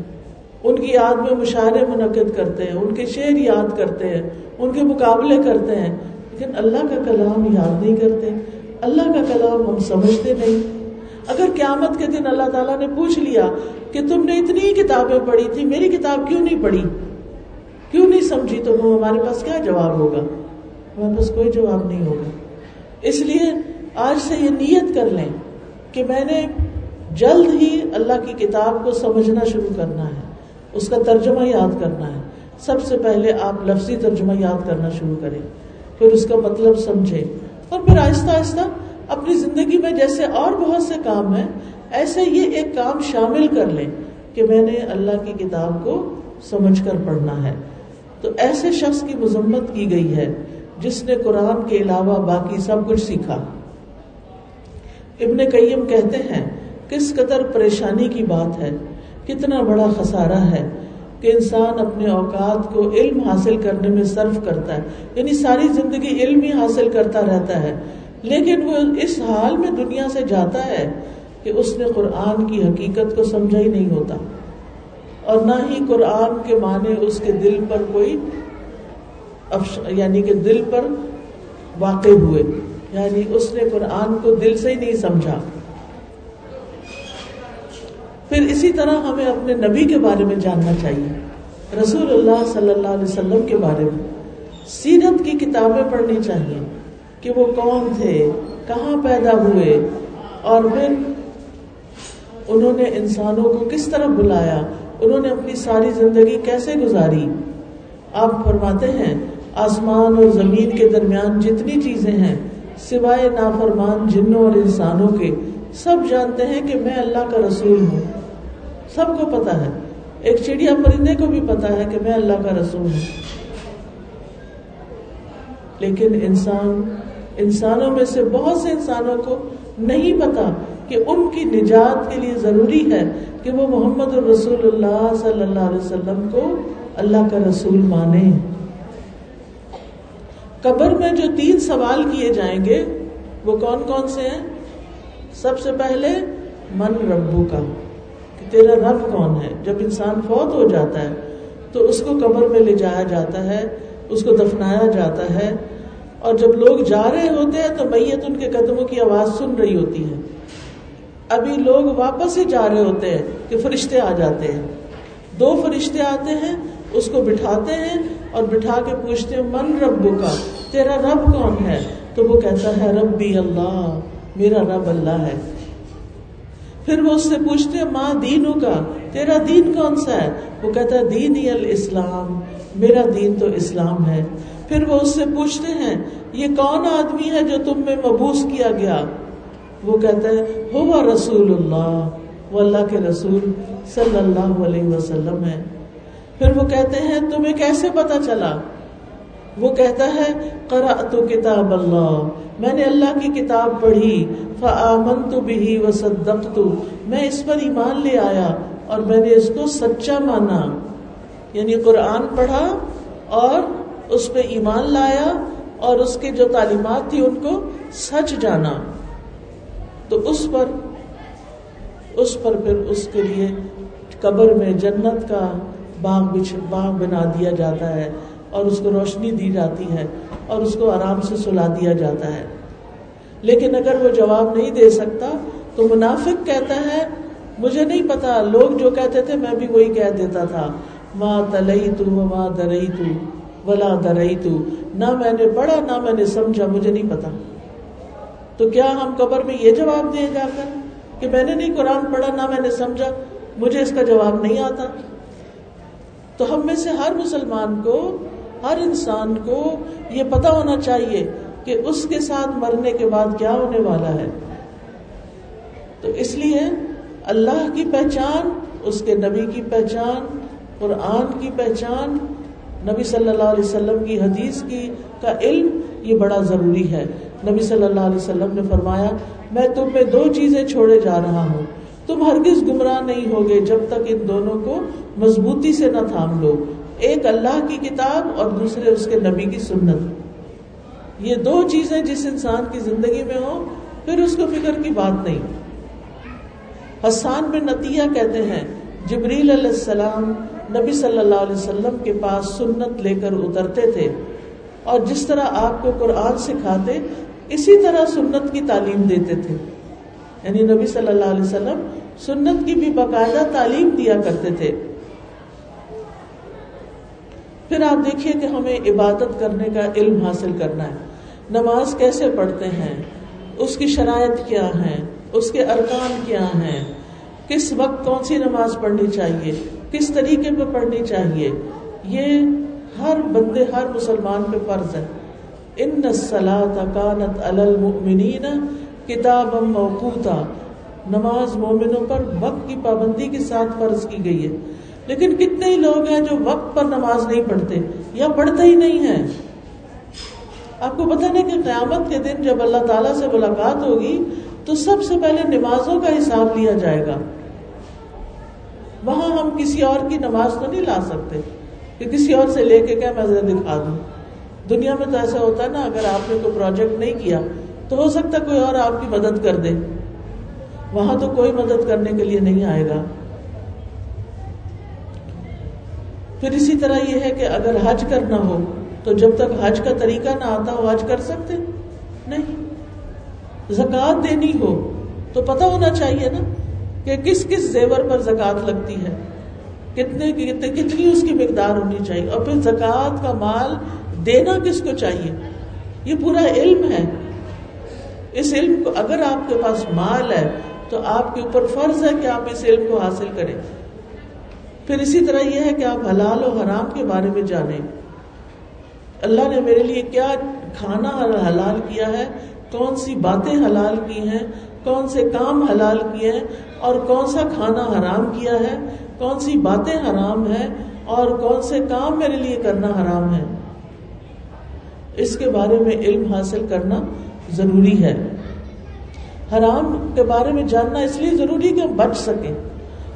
ان کی یاد میں مشاعرے منعقد کرتے ہیں، ان کے شعر یاد کرتے ہیں، ان کے مقابلے کرتے ہیں۔ لیکن اللہ کا کلام یاد نہیں کرتے، اللہ کا کلام ہم سمجھتے نہیں۔ اگر قیامت کے دن اللہ تعالیٰ نے پوچھ لیا کہ تم نے اتنی کتابیں پڑھی تھی، میری کتاب کیوں نہیں پڑھی؟ کیوں نہیں سمجھی تو وہ ہمارے پاس کیا جواب ہوگا؟ ہمارے پاس کوئی جواب نہیں ہوگا۔ اس لیے آج سے یہ نیت کر لیں کہ میں نے جلد ہی اللہ کی کتاب کو سمجھنا شروع کرنا ہے، اس کا ترجمہ یاد کرنا ہے۔ سب سے پہلے آپ لفظی ترجمہ یاد کرنا شروع کریں، پھر اس کا مطلب سمجھیں اور پھر آہستہ آہستہ اپنی زندگی میں جیسے اور بہت سے کام ہیں ایسے یہ ایک کام شامل کر لیں کہ میں نے اللہ کی کتاب کو سمجھ کر پڑھنا ہے۔ تو ایسے شخص کی مذمت کی گئی ہے جس نے قرآن کے علاوہ باقی سب کچھ سیکھا۔ ابن قیم کہتے ہیں، کس قدر پریشانی کی بات ہے، کتنا بڑا خسارہ ہے کہ انسان اپنے اوقات کو علم حاصل کرنے میں صرف کرتا ہے۔ یعنی ساری زندگی علم ہی حاصل کرتا رہتا ہے، لیکن وہ اس حال میں دنیا سے جاتا ہے کہ اس نے قرآن کی حقیقت کو سمجھا ہی نہیں ہوتا۔ اور نہ ہی قرآن کے معنی اس کے دل پر کوئی یعنی کہ دل پر واقع ہوئے۔ یعنی اس نے قرآن کو دل سے ہی نہیں سمجھا۔ پھر اسی طرح ہمیں اپنے نبی کے بارے میں جاننا چاہیے۔ رسول اللہ صلی اللہ علیہ وسلم کے بارے میں سیرت کی کتابیں پڑھنی چاہیے کہ وہ کون تھے، کہاں پیدا ہوئے اور پھر انہوں نے انسانوں کو کس طرح بلایا؟ انہوں نے اپنی ساری زندگی کیسے گزاری؟ آپ فرماتے ہیں، آسمان اور زمین کے درمیان جتنی چیزیں ہیں، سوائے نافرمان جنوں اور انسانوں کے، سب جانتے ہیں کہ میں اللہ کا رسول ہوں۔ سب کو پتا ہے۔ ایک چڑیا پرندے کو بھی پتا ہے کہ میں اللہ کا رسول ہوں۔ لیکن انسان، انسانوں میں سے بہت سے انسانوں کو نہیں پتا کہ ان کی نجات کے لیے ضروری ہے کہ وہ محمد الرسول اللہ صلی اللہ علیہ وسلم کو اللہ کا رسول مانے۔ قبر میں جو تین سوال کیے جائیں گے، وہ کون کون سے ہیں؟ سب سے پہلے، من ربو کا کہ تیرا رب کون ہے؟ جب انسان فوت ہو جاتا ہے، تو اس کو قبر میں لے جایا جاتا ہے، اس کو دفنایا جاتا ہے۔ اور جب لوگ جا رہے ہوتے ہیں، تو میت ان کے قدموں کی آواز سن رہی ہوتی ہے۔ ابھی لوگ واپس ہی جا رہے ہوتے ہیں کہ فرشتے آ جاتے ہیں۔ دو فرشتے آتے ہیں، اس کو بٹھاتے ہیں اور بٹھا کے پوچھتے ہیں، من ربو کا تیرا رب کون ہے؟ تو وہ کہتا ہے، ربی اللہ، میرا رب اللہ ہے۔ پھر وہ اس سے پوچھتے ماں دینوں کا تیرا دین کون سا ہے؟ وہ کہتا ہے، دین الاسلام، میرا دین تو اسلام ہے۔ پھر وہ اس سے پوچھتے ہیں، یہ کون آدمی ہے جو تم میں مبوس کیا گیا؟ وہ کہتا ہے، ہوا رسول اللہ، وہ اللہ کے رسول صلی اللہ علیہ وسلم ہے پھر وہ کہتے ہیں، تمہیں کیسے پتا چلا؟ وہ کہتا ہے، قرأت کتاب اللہ، میں نے اللہ کی کتاب پڑھی، فآمنت بھی وصدقت، میں اس پر ایمان لے آیا اور میں نے اس کو سچا مانا۔ یعنی قرآن پڑھا اور اس پہ ایمان لایا اور اس کے جو تعلیمات تھی ان کو سچ جانا۔ تو اس پر اس پر پھر اس کے لیے قبر میں جنت کا باغ بچ، باغ بنا دیا جاتا ہے اور اس کو روشنی دی جاتی ہے اور اس کو آرام سے سلا دیا جاتا ہے۔ لیکن اگر وہ جواب نہیں دے سکتا تو منافق کہتا ہے، مجھے نہیں پتا، لوگ جو کہتے تھے میں بھی وہی کہہ دیتا تھا ماں تلئی تو ماں درئی تو ولا درئی تو نہ میں نے پڑھا نہ میں نے سمجھا، مجھے نہیں پتا۔ تو کیا ہم قبر میں یہ جواب دیں جا کر کہ میں نے نہیں قرآن پڑھا، نہ میں نے سمجھا؟ مجھے اس کا جواب نہیں آتا۔ تو ہم میں سے ہر مسلمان کو، ہر انسان کو یہ پتا ہونا چاہیے کہ اس کے ساتھ مرنے کے بعد کیا ہونے والا ہے۔ تو اس لیے اللہ کی پہچان، اس کے نبی کی پہچان، قرآن کی پہچان، نبی صلی اللہ علیہ وسلم کی حدیث کی کا علم، یہ بڑا ضروری ہے۔ نبی صلی اللہ علیہ وسلم نے فرمایا، میں تم میں دو چیزیں چھوڑے جا رہا ہوں۔ تم ہرگز گمراہ نہیں ہوگے جب تک ان دونوں کو مضبوطی سے نہ تھام لو۔ ایک اللہ کی کتاب اور دوسرے اس کے نبی کی سنت۔ یہ دو چیزیں جس انسان کی زندگی میں ہو پھر اس کو فکر کی بات نہیں۔ حسان بن نتیہ کہتے ہیں، جبریل علیہ السلام نبی صلی اللہ علیہ وسلم کے پاس سنت لے کر اترتے تھے۔ اور جس طرح آپ کو قرآن سکھاتے اسی طرح سنت کی تعلیم دیتے تھے۔ یعنی نبی صلی اللہ علیہ وسلم سنت کی بھی باقاعدہ تعلیم دیا کرتے تھے۔ پھر آپ دیکھیے کہ ہمیں عبادت کرنے کا علم حاصل کرنا ہے۔ نماز کیسے پڑھتے ہیں؟ اس کی شرائط کیا ہے اس کے ارکان کیا ہیں؟ کس وقت کون سی نماز پڑھنی چاہیے؟ کس طریقے پہ پڑھنی چاہیے؟ یہ ہر بندے، ہر مسلمان پہ فرض ہے۔ ان کانت المؤمنین کتاب موقوتا۔ نماز مومنوں پر وقت کی پابندی کے ساتھ فرض کی گئی ہے۔ لیکن کتنے ہی لوگ ہیں جو وقت پر نماز نہیں پڑھتے یا پڑھتے ہی نہیں ہیں۔ آپ کو پتا نہیں کہ قیامت کے دن جب اللہ تعالیٰ سے ملاقات ہوگی تو سب سے پہلے نمازوں کا حساب لیا جائے گا۔ وہاں ہم کسی اور کی نماز تو نہیں لا سکتے کہ کسی اور سے لے کے کیا میں دکھا دوں۔ دنیا میں تو ایسا ہوتا ہے نا، اگر آپ نے کوئی پروجیکٹ نہیں کیا، تو ہو سکتا کوئی اور آپ کی مدد کر دے۔ وہاں تو کوئی مدد کرنے کے لیے نہیں آئے گا۔ پھر اسی طرح یہ ہے کہ اگر حج کرنا ہو، تو جب تک حج کا طریقہ نہ آتا ہو حج کر سکتے؟ نہیں۔ زکات دینی ہو، تو پتا ہونا چاہیے نا کہ کس کس زیور پر زکات لگتی ہے۔ کتنے، کتنی اس کی مقدار ہونی چاہیے۔ اور پھر زکات کا مال دینا کس کو چاہیے؟ یہ پورا علم ہے۔ اس علم کو اگر آپ کے پاس مال ہے، تو آپ کے اوپر فرض ہے کہ آپ اس علم کو حاصل کریں۔ پھر اسی طرح یہ ہے کہ آپ حلال و حرام کے بارے میں جانیں۔ اللہ نے میرے لیے کیا کھانا حلال کیا ہے؟ کون سی باتیں حلال کی ہیں؟ کون سے کام حلال کیے ہیں؟ اور کون سا کھانا حرام کیا ہے؟ کون سی باتیں حرام ہیں؟ اور کون سے کام میرے لیے کرنا حرام ہے اس کے بارے میں علم حاصل کرنا ضروری ہے۔ حرام کے بارے میں جاننا اس لیے ضروری ہے کہ ہم بچ سکیں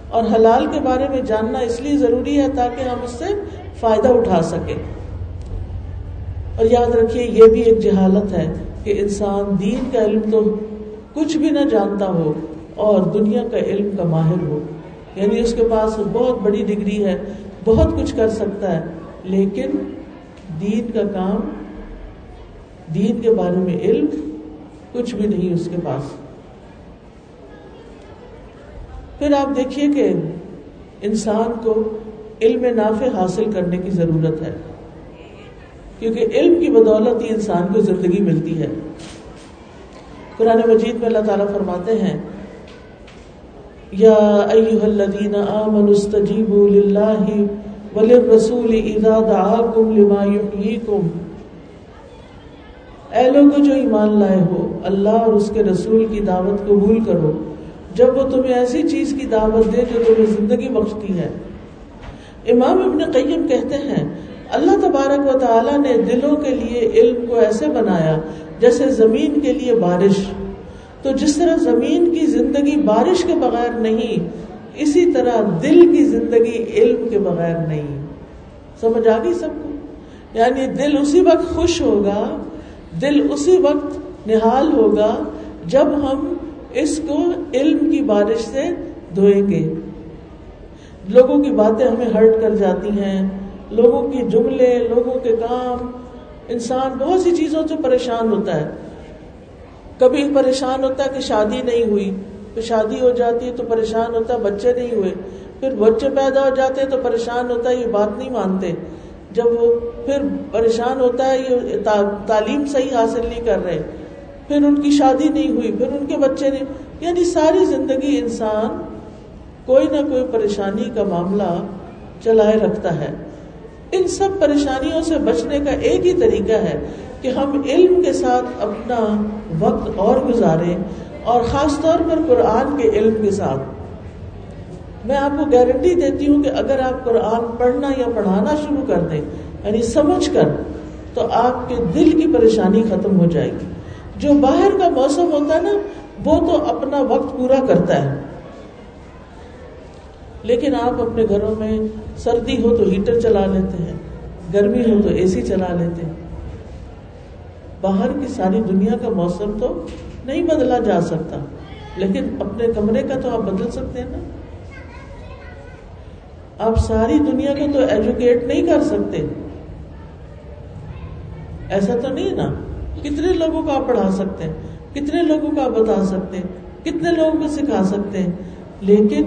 اور حلال کے بارے میں جاننا اس لیے ضروری ہے تاکہ ہم اس سے فائدہ اٹھا سکیں۔ اور یاد رکھیے، یہ بھی ایک جہالت ہے کہ انسان دین کا علم تو کچھ بھی نہ جانتا ہو اور دنیا کا علم کا ماہر ہو۔ یعنی اس کے پاس بہت بڑی ڈگری ہے، بہت کچھ کر سکتا ہے، لیکن دین کا کام دین کے بارے میں علم کچھ بھی نہیں اس کے پاس۔ پھر آپ دیکھیے کہ انسان کو علم نافع حاصل کرنے کی ضرورت ہے۔ کیونکہ علم کی بدولت ہی انسان کو زندگی ملتی ہے۔ قرآن مجید میں اللہ تعالیٰ فرماتے ہیں، یا ایوہ الذین آمنوا استجیبوا للہ وللرسول اذا دعاکم لما یحییکم۔ اے لوگوں جو ایمان لائے ہو، اللہ اور اس کے رسول کی دعوت قبول کرو۔ جب وہ تمہیں ایسی چیز کی دعوت دے جو تمہیں زندگی بخشتی ہے۔ امام ابن قیم کہتے ہیں، اللہ تبارک و تعالیٰ نے دلوں کے لیے علم کو ایسے بنایا جیسے زمین کے لیے بارش۔ تو جس طرح زمین کی زندگی بارش کے بغیر نہیں، اسی طرح دل کی زندگی علم کے بغیر نہیں۔ سمجھ آ گئی سب کو؟ یعنی دل اسی وقت خوش ہوگا دل اسی وقت نہال ہوگا جب ہم اس کو علم کی بارش سے دھوئیں گے۔ لوگوں کی باتیں ہمیں ہرٹ کر جاتی ہیں، لوگوں کی جملے، لوگوں کے کام۔ انسان بہت سی چیزوں سے پریشان ہوتا ہے۔ کبھی پریشان ہوتا ہے کہ شادی نہیں ہوئی پھر شادی ہو جاتی ہے تو پریشان ہوتا ہے بچے نہیں ہوئے۔ پھر بچے پیدا ہو جاتے ہیں تو پریشان ہوتا ہے، یہ بات نہیں مانتے۔ جب وہ پھر پریشان ہوتا ہے، یہ تعلیم صحیح حاصل نہیں کر رہے۔ پھر ان کی شادی نہیں ہوئی، پھر ان کے بچے نہیں۔ یعنی ساری زندگی انسان کوئی نہ کوئی پریشانی کا معاملہ چلائے رکھتا ہے۔ ان سب پریشانیوں سے بچنے کا ایک ہی طریقہ ہے کہ ہم علم کے ساتھ اپنا وقت اور گزاریں اور خاص طور پر قرآن کے علم کے ساتھ۔ میں آپ کو گارنٹی دیتی ہوں کہ اگر آپ قرآن پڑھنا یا پڑھانا شروع کر دیں یعنی سمجھ کر، تو آپ کے دل کی پریشانی ختم ہو جائے گی۔ جو باہر کا موسم ہوتا ہے نا، وہ تو اپنا وقت پورا کرتا ہے۔ لیکن آپ اپنے گھروں میں سردی ہو تو ہیٹر چلا لیتے ہیں، گرمی ہو تو اے سی چلا لیتے ہیں۔ باہر کی ساری دنیا کا موسم تو نہیں بدلا جا سکتا، لیکن اپنے کمرے کا تو آپ بدل سکتے ہیں نا۔ آپ ساری دنیا کو تو ایجوکیٹ نہیں کر سکتے۔ ایسا تو نہیں نا؟ کتنے لوگوں کو آپ پڑھا سکتے ہیں؟ کتنے لوگوں کو آپ بتا سکتے ہیں؟ کتنے لوگوں کو سکھا سکتے ہیں؟ لیکن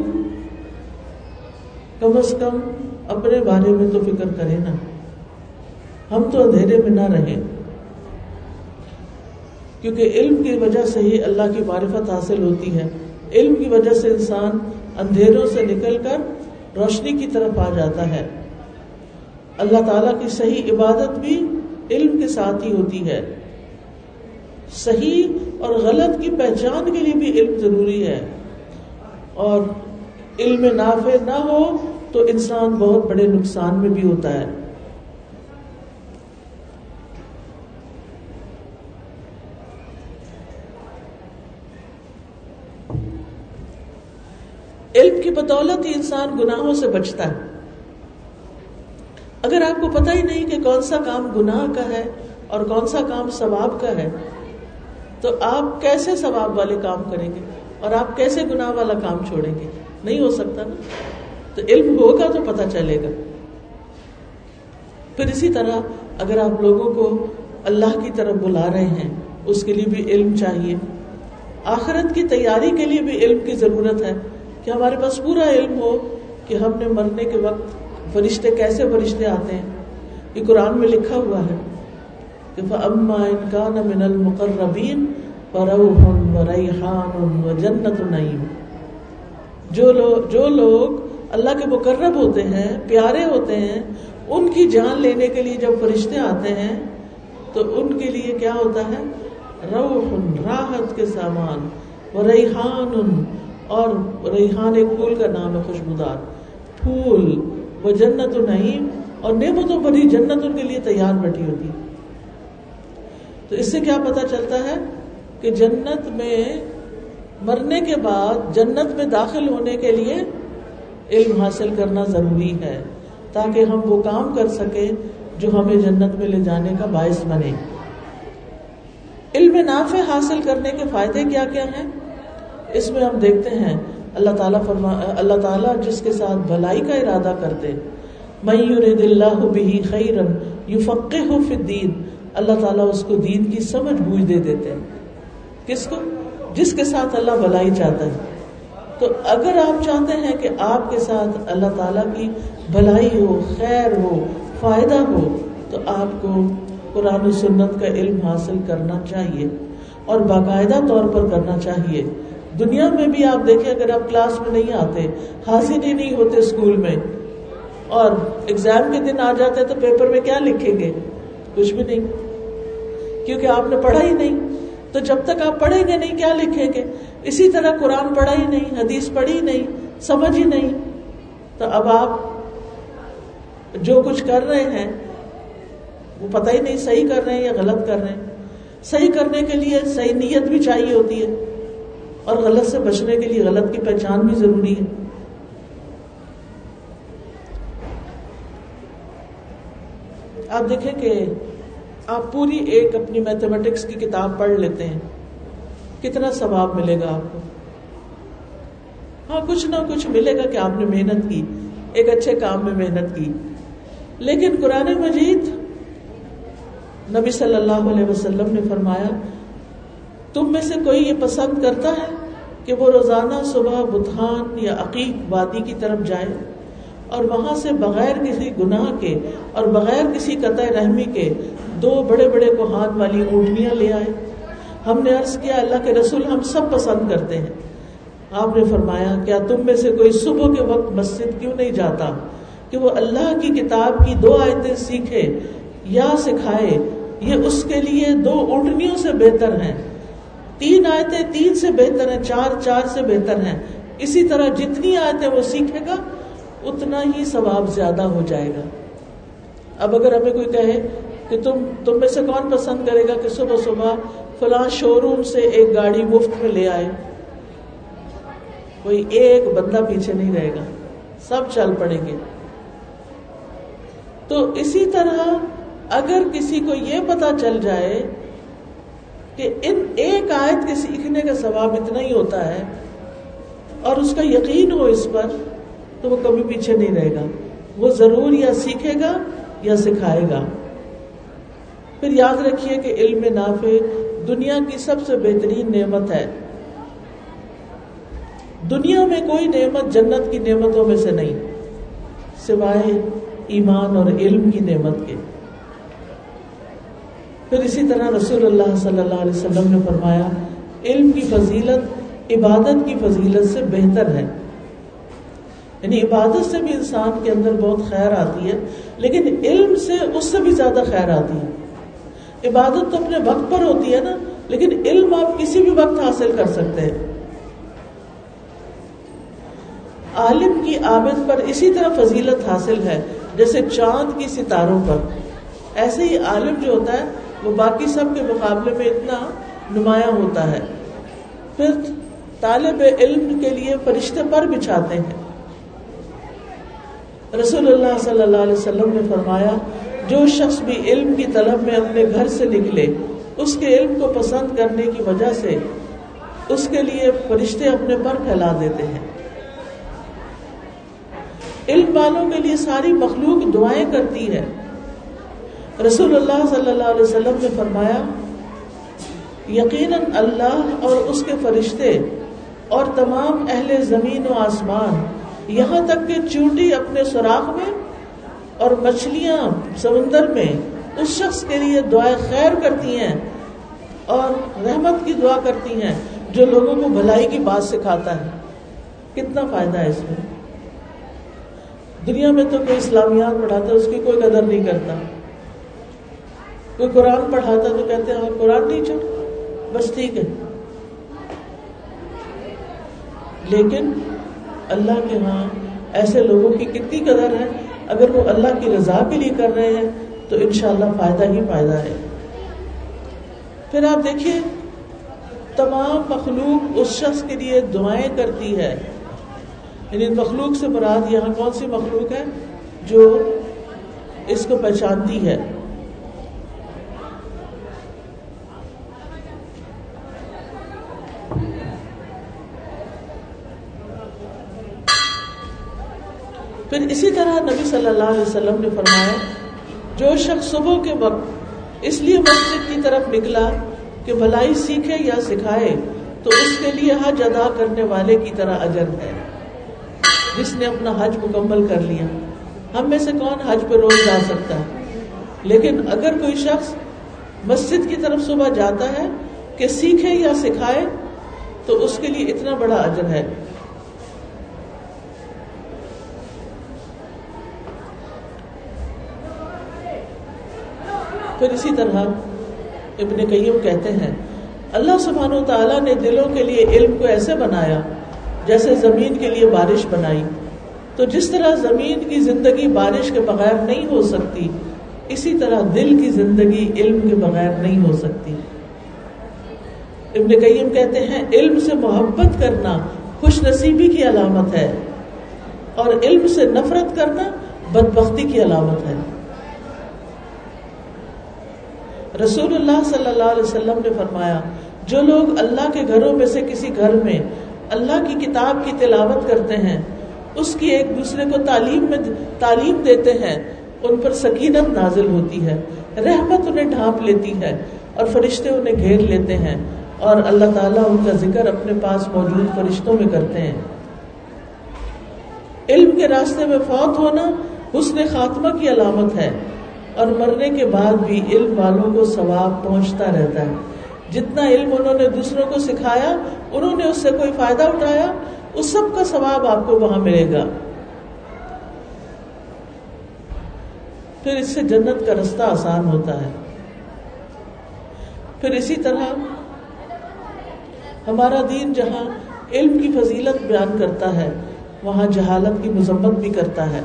کم از کم اپنے بارے میں تو فکر کرے نا۔ ہم تو اندھیرے میں نہ رہیں۔ کیونکہ علم کی وجہ سے ہی اللہ کی معرفت حاصل ہوتی ہے۔ علم کی وجہ سے انسان اندھیروں سے نکل کر روشنی کی طرف آ جاتا ہے۔ اللہ تعالیٰ کی صحیح عبادت بھی علم کے ساتھ ہی ہوتی ہے۔ صحیح اور غلط کی پہچان کے لیے بھی علم ضروری ہے۔ اور علم نافع نہ ہو تو انسان بہت بڑے نقصان میں بھی ہوتا ہے علم کی بدولت ہی انسان گناہوں سے بچتا ہے۔ اگر آپ کو پتہ ہی نہیں کہ کون سا کام گناہ کا ہے اور کون سا کام ثواب کا ہے، تو آپ کیسے ثواب والے کام کریں گے اور آپ کیسے گناہ والا کام چھوڑیں گے؟ نہیں ہو سکتا نا۔ تو علم ہوگا تو پتہ چلے گا۔ پھر اسی طرح اگر آپ لوگوں کو اللہ کی طرف بلا رہے ہیں، اس کے لیے بھی علم چاہیے۔ آخرت کی تیاری کے لیے بھی علم کی ضرورت ہے۔ کہ ہمارے پاس پورا علم ہو کہ ہم نے مرنے کے وقت فرشتے کیسے فرشتے آتے ہیں۔ یہ قرآن میں لکھا ہوا ہے کہ فَأَمَّا إِن كَانَ مِنَ الْمُقَرَّبِينَ فَرَوْحٌ وَرَيْحَانٌ وَجَنَّةُ نَعِيمٌ۔ جو لوگ جو لوگ اللہ کے مقرب ہوتے ہیں، پیارے ہوتے ہیں، ان کی جان لینے کے لیے جب فرشتے آتے ہیں، تو ان کے لیے کیا ہوتا ہے؟ روح، راحت کے سامان۔ و ریحان اور ریحان ایک پھول کا نام ہے خوشبودار۔ پھول وہ جنت و نعیم اور نعمتوں پر ہی جنت ان کے لیے تیار بیٹھی ہوتی۔ تو اس سے کیا پتا چلتا ہے کہ جنت میں مرنے کے بعد، جنت میں داخل ہونے کے لیے علم حاصل کرنا ضروری ہے، تاکہ ہم وہ کام کر سکیں جو ہمیں جنت میں لے جانے کا باعث بنے۔ علم نافع حاصل کرنے کے فائدے کیا کیا ہیں؟ اس میں ہم دیکھتے ہیں، اللہ تعالیٰ فرما، اللہ تعالیٰ جس کے ساتھ بھلائی کا ارادہ کرتے میور اللہ بھی خیرن یو فقے ہو دین اللہ تعالیٰ اس کو دین کی سمجھ بوجھ دے دیتے ہیں۔ کس کو؟ جس کے ساتھ اللہ بھلائی چاہتا ہے۔ تو اگر آپ چاہتے ہیں کہ آپ کے ساتھ اللہ تعالیٰ کی بھلائی ہو، خیر ہو، فائدہ ہو، تو آپ کو قرآن و سنت کا علم حاصل کرنا چاہیے اور باقاعدہ طور پر کرنا چاہیے۔ دنیا میں بھی آپ دیکھیں، اگر آپ کلاس میں نہیں آتے، حاضر ہی نہیں ہوتے اسکول میں، اور ایگزام کے دن آ جاتے تو پیپر میں کیا لکھیں گے؟ کچھ بھی نہیں۔ کیونکہ آپ نے پڑھا ہی نہیں۔ تو جب تک آپ پڑھیں گے نہیں، کیا لکھیں گے؟ اسی طرح قرآن پڑھا ہی نہیں، حدیث پڑھی نہیں، سمجھ ہی نہیں۔ تو اب آپ جو کچھ کر رہے ہیں، وہ پتہ ہی نہیں، صحیح کر رہے ہیں یا غلط کر رہے ہیں۔ صحیح کرنے کے لیے صحیح نیت بھی چاہیے ہوتی ہے۔ اور غلط سے بچنے کے لیے غلط کی پہچان بھی ضروری ہے۔ آپ دیکھیں کہ آپ پوری ایک اپنی میتھمیٹکس کی کتاب پڑھ لیتے ہیں۔ کتنا ثواب ملے گا آپ کو؟ ہاں کچھ نہ کچھ ملے گا کہ آپ نے محنت کی، ایک اچھے کام میں محنت کی۔ لیکن قرآن مجید نبی صلی اللہ علیہ وسلم نے فرمایا، تم میں سے کوئی یہ پسند کرتا ہے؟ کہ وہ روزانہ صبح بتھان یا عقیق وادی کی طرف جائے اور وہاں سے بغیر کسی گناہ کے اور بغیر کسی قطع رحمی کے دو بڑے بڑے کوہان والی اونٹنیاں لے آئے۔ ہم نے عرض کیا، اللہ کے رسول ہم سب پسند کرتے ہیں۔ آپ نے فرمایا، کیا تم میں سے کوئی صبح کے وقت مسجد کیوں نہیں جاتا کہ وہ اللہ کی کتاب کی دو آیتیں سیکھے یا سکھائے؟ یہ اس کے لیے دو اونٹنیوں سے بہتر ہیں۔ تین آیتیں تین سے بہتر ہیں، چار چار سے بہتر ہیں۔ اسی طرح جتنی آیتیں وہ سیکھے گا، اتنا ہی ثواب زیادہ ہو جائے گا۔ اب اگر ہمیں کوئی کہے کہ تم تم میں سے کون پسند کرے گا کہ صبح صبح فلاں شو روم سے ایک گاڑی مفت میں لے آئے؟ کوئی ایک بندہ پیچھے نہیں رہے گا۔ سب چل پڑیں گے۔ تو اسی طرح اگر کسی کو یہ پتا چل جائے کہ ان ایک آیت کے سیکھنے کا ثواب اتنا ہی ہوتا ہے اور اس کا یقین ہو اس پر تو وہ کبھی پیچھے نہیں رہے گا۔ وہ ضرور یا سیکھے گا یا سکھائے گا۔ پھر یاد رکھیے کہ علم نافع دنیا کی سب سے بہترین نعمت ہے۔ دنیا میں کوئی نعمت جنت کی نعمتوں میں سے نہیں، سوائے ایمان اور علم کی نعمت کے۔ پھر اسی طرح رسول اللہ صلی اللہ علیہ وسلم نے فرمایا، علم کی فضیلت عبادت کی فضیلت سے بہتر ہے۔ یعنی عبادت سے بھی انسان کے اندر بہت خیر آتی ہے، لیکن علم سے اس سے بھی زیادہ خیر آتی ہے۔ عبادت تو اپنے وقت پر ہوتی ہے نا، لیکن علم آپ کسی بھی وقت حاصل کر سکتے ہیں۔ عالم کی عابد پر اسی طرح فضیلت حاصل ہے، جیسے چاند کی ستاروں پر۔ ایسے ہی عالم جو ہوتا ہے وہ باقی سب کے مقابلے میں اتنا نمایاں ہوتا ہے۔ پھر طالب علم کے لیے فرشتے پر بچھاتے ہیں۔ رسول اللہ صلی اللہ علیہ وسلم نے فرمایا، جو شخص بھی علم کی طلب میں اپنے گھر سے نکلے، اس کے علم کو پسند کرنے کی وجہ سے اس کے لیے فرشتے اپنے پر پھیلا دیتے ہیں۔ علم والوں کے لیے ساری مخلوق دعائیں کرتی ہے۔ رسول اللہ صلی اللہ علیہ وسلم نے فرمایا، یقیناً اللہ اور اس کے فرشتے اور تمام اہل زمین و آسمان یہاں تک کہ چونٹی اپنے سوراخ میں اور مچھلیاں سمندر میں اس شخص کے لیے دعائیں خیر کرتی ہیں اور رحمت کی دعا کرتی ہیں جو لوگوں کو بھلائی کی بات سکھاتا ہے۔ کتنا فائدہ ہے اس میں۔ دنیا میں تو کوئی اسلامیات پڑھاتا ہے، اس کی کوئی قدر نہیں کرتا۔ کوئی قرآن پڑھاتا تو کہتے ہیں ہاں قرآن ٹیچر بس ٹھیک ہے۔ لیکن اللہ کے ہاں ایسے لوگوں کی کتنی قدر ہے، اگر وہ اللہ کی رضا کے لیے کر رہے ہیں، تو انشاءاللہ فائدہ ہی فائدہ ہے۔ پھر آپ دیکھیے، تمام مخلوق اس شخص کے لیے دعائیں کرتی ہے۔ یعنی مخلوق سے مراد یہاں کون سی مخلوق ہے؟ جو اس کو پہچانتی ہے۔ پھر اسی طرح نبی صلی اللہ علیہ وسلم نے فرمایا، جو شخص صبح کے وقت اس لیے مسجد کی طرف نکلا کہ بھلائی سیکھے یا سکھائے، تو اس کے لیے حج ادا کرنے والے کی طرح اجر ہے۔ جس نے اپنا حج مکمل کر لیا۔ ہم میں سے کون حج پہ روز جا سکتا ہے؟ لیکن اگر کوئی شخص مسجد کی طرف صبح جاتا ہے کہ سیکھے یا سکھائے، تو اس کے لیے اتنا بڑا اجر ہے۔ پھر اسی طرح ابن قیم کہتے ہیں، اللہ سبحانہ و تعالیٰ نے دلوں کے لیے علم کو ایسے بنایا جیسے زمین کے لیے بارش بنائی۔ تو جس طرح زمین کی زندگی بارش کے بغیر نہیں ہو سکتی، اسی طرح دل کی زندگی علم کے بغیر نہیں ہو سکتی۔ ابن قیم کہتے ہیں، علم سے محبت کرنا خوش نصیبی کی علامت ہے اور علم سے نفرت کرنا بدبختی کی علامت ہے۔ رسول اللہ صلی اللہ علیہ وسلم نے فرمایا، جو لوگ اللہ کے گھروں میں سے کسی گھر میں اللہ کی کتاب کی تلاوت کرتے ہیں، اس کی ایک دوسرے کو تعلیم میں تعلیم دیتے ہیں، ان پر سکینت نازل ہوتی ہے، رحمت انہیں ڈھانپ لیتی ہے اور فرشتے انہیں گھیر لیتے ہیں اور اللہ تعالیٰ ان کا ذکر اپنے پاس موجود فرشتوں میں کرتے ہیں۔ علم کے راستے میں فوت ہونا حسن خاتمہ کی علامت ہے۔ اور مرنے کے بعد بھی علم والوں کو ثواب پہنچتا رہتا ہے۔ جتنا علم انہوں نے دوسروں کو سکھایا، انہوں نے اس سے کوئی فائدہ اٹھایا، اس سب کا ثواب آپ کو وہاں ملے گا۔ پھر اس سے جنت کا رستہ آسان ہوتا ہے۔ پھر اسی طرح ہمارا دین جہاں علم کی فضیلت بیان کرتا ہے، وہاں جہالت کی مذمت بھی کرتا ہے۔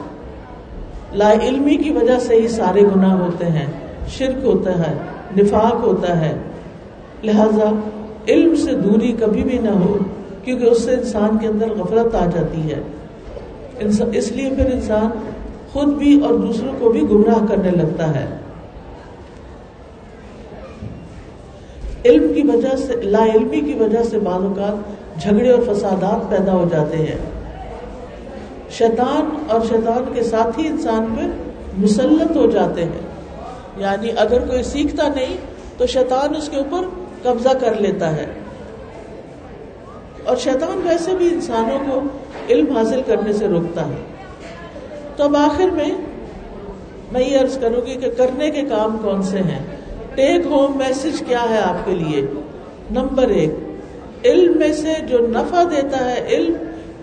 لا علمی کی وجہ سے ہی سارے گناہ ہوتے ہیں، شرک ہوتا ہے، نفاق ہوتا ہے۔ لہذا علم سے دوری کبھی بھی نہ ہو، کیونکہ اس سے انسان کے اندر غفلت آ جاتی ہے۔ اس لیے پھر انسان خود بھی اور دوسروں کو بھی گمراہ کرنے لگتا ہے۔ علم کی وجہ سے لا علمی کی وجہ سے بعض اوقات جھگڑے اور فسادات پیدا ہو جاتے ہیں۔ شیطان اور شیطان کے ساتھی انسان پہ مسلط ہو جاتے ہیں۔ یعنی اگر کوئی سیکھتا نہیں تو شیطان اس کے اوپر قبضہ کر لیتا ہے۔ اور شیطان ویسے بھی انسانوں کو علم حاصل کرنے سے روکتا ہے۔ تو اب آخر میں میں یہ عرض کروں گی کہ کرنے کے کام کون سے ہیں؟ ٹیک ہوم میسج کیا ہے آپ کے لیے؟ نمبر ایک، علم میں سے جو نفع دیتا ہے، علم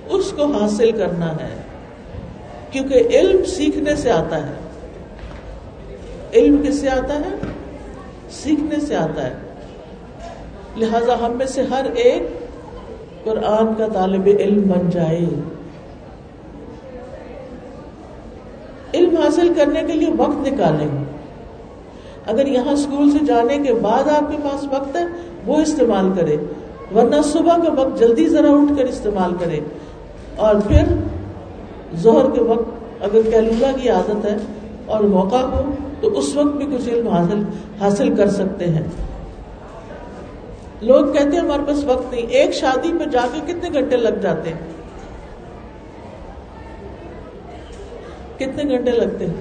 اس کو حاصل کرنا ہے۔ کیونکہ علم سیکھنے سے آتا ہے۔ علم کس سے آتا ہے؟ سیکھنے سے آتا ہے۔ لہذا ہم میں سے ہر ایک قرآن کا طالب علم بن جائے۔ علم حاصل کرنے کے لیے وقت نکالیں۔ اگر یہاں اسکول سے جانے کے بعد آپ کے پاس وقت ہے، وہ استعمال کرے ورنہ صبح کا وقت جلدی ذرا اٹھ کر استعمال کرے اور پھر زہر کے وقت اگر کیلولا کی عادت ہے اور موقع ہو تو اس وقت بھی کچھ علم حاصل حاصل کر سکتے ہیں۔ لوگ کہتے ہیں ہمارے پاس وقت نہیں۔ ایک شادی پہ جا کے کتنے گھنٹے لگ جاتے ہیں؟ کتنے گھنٹے لگتے ہیں؟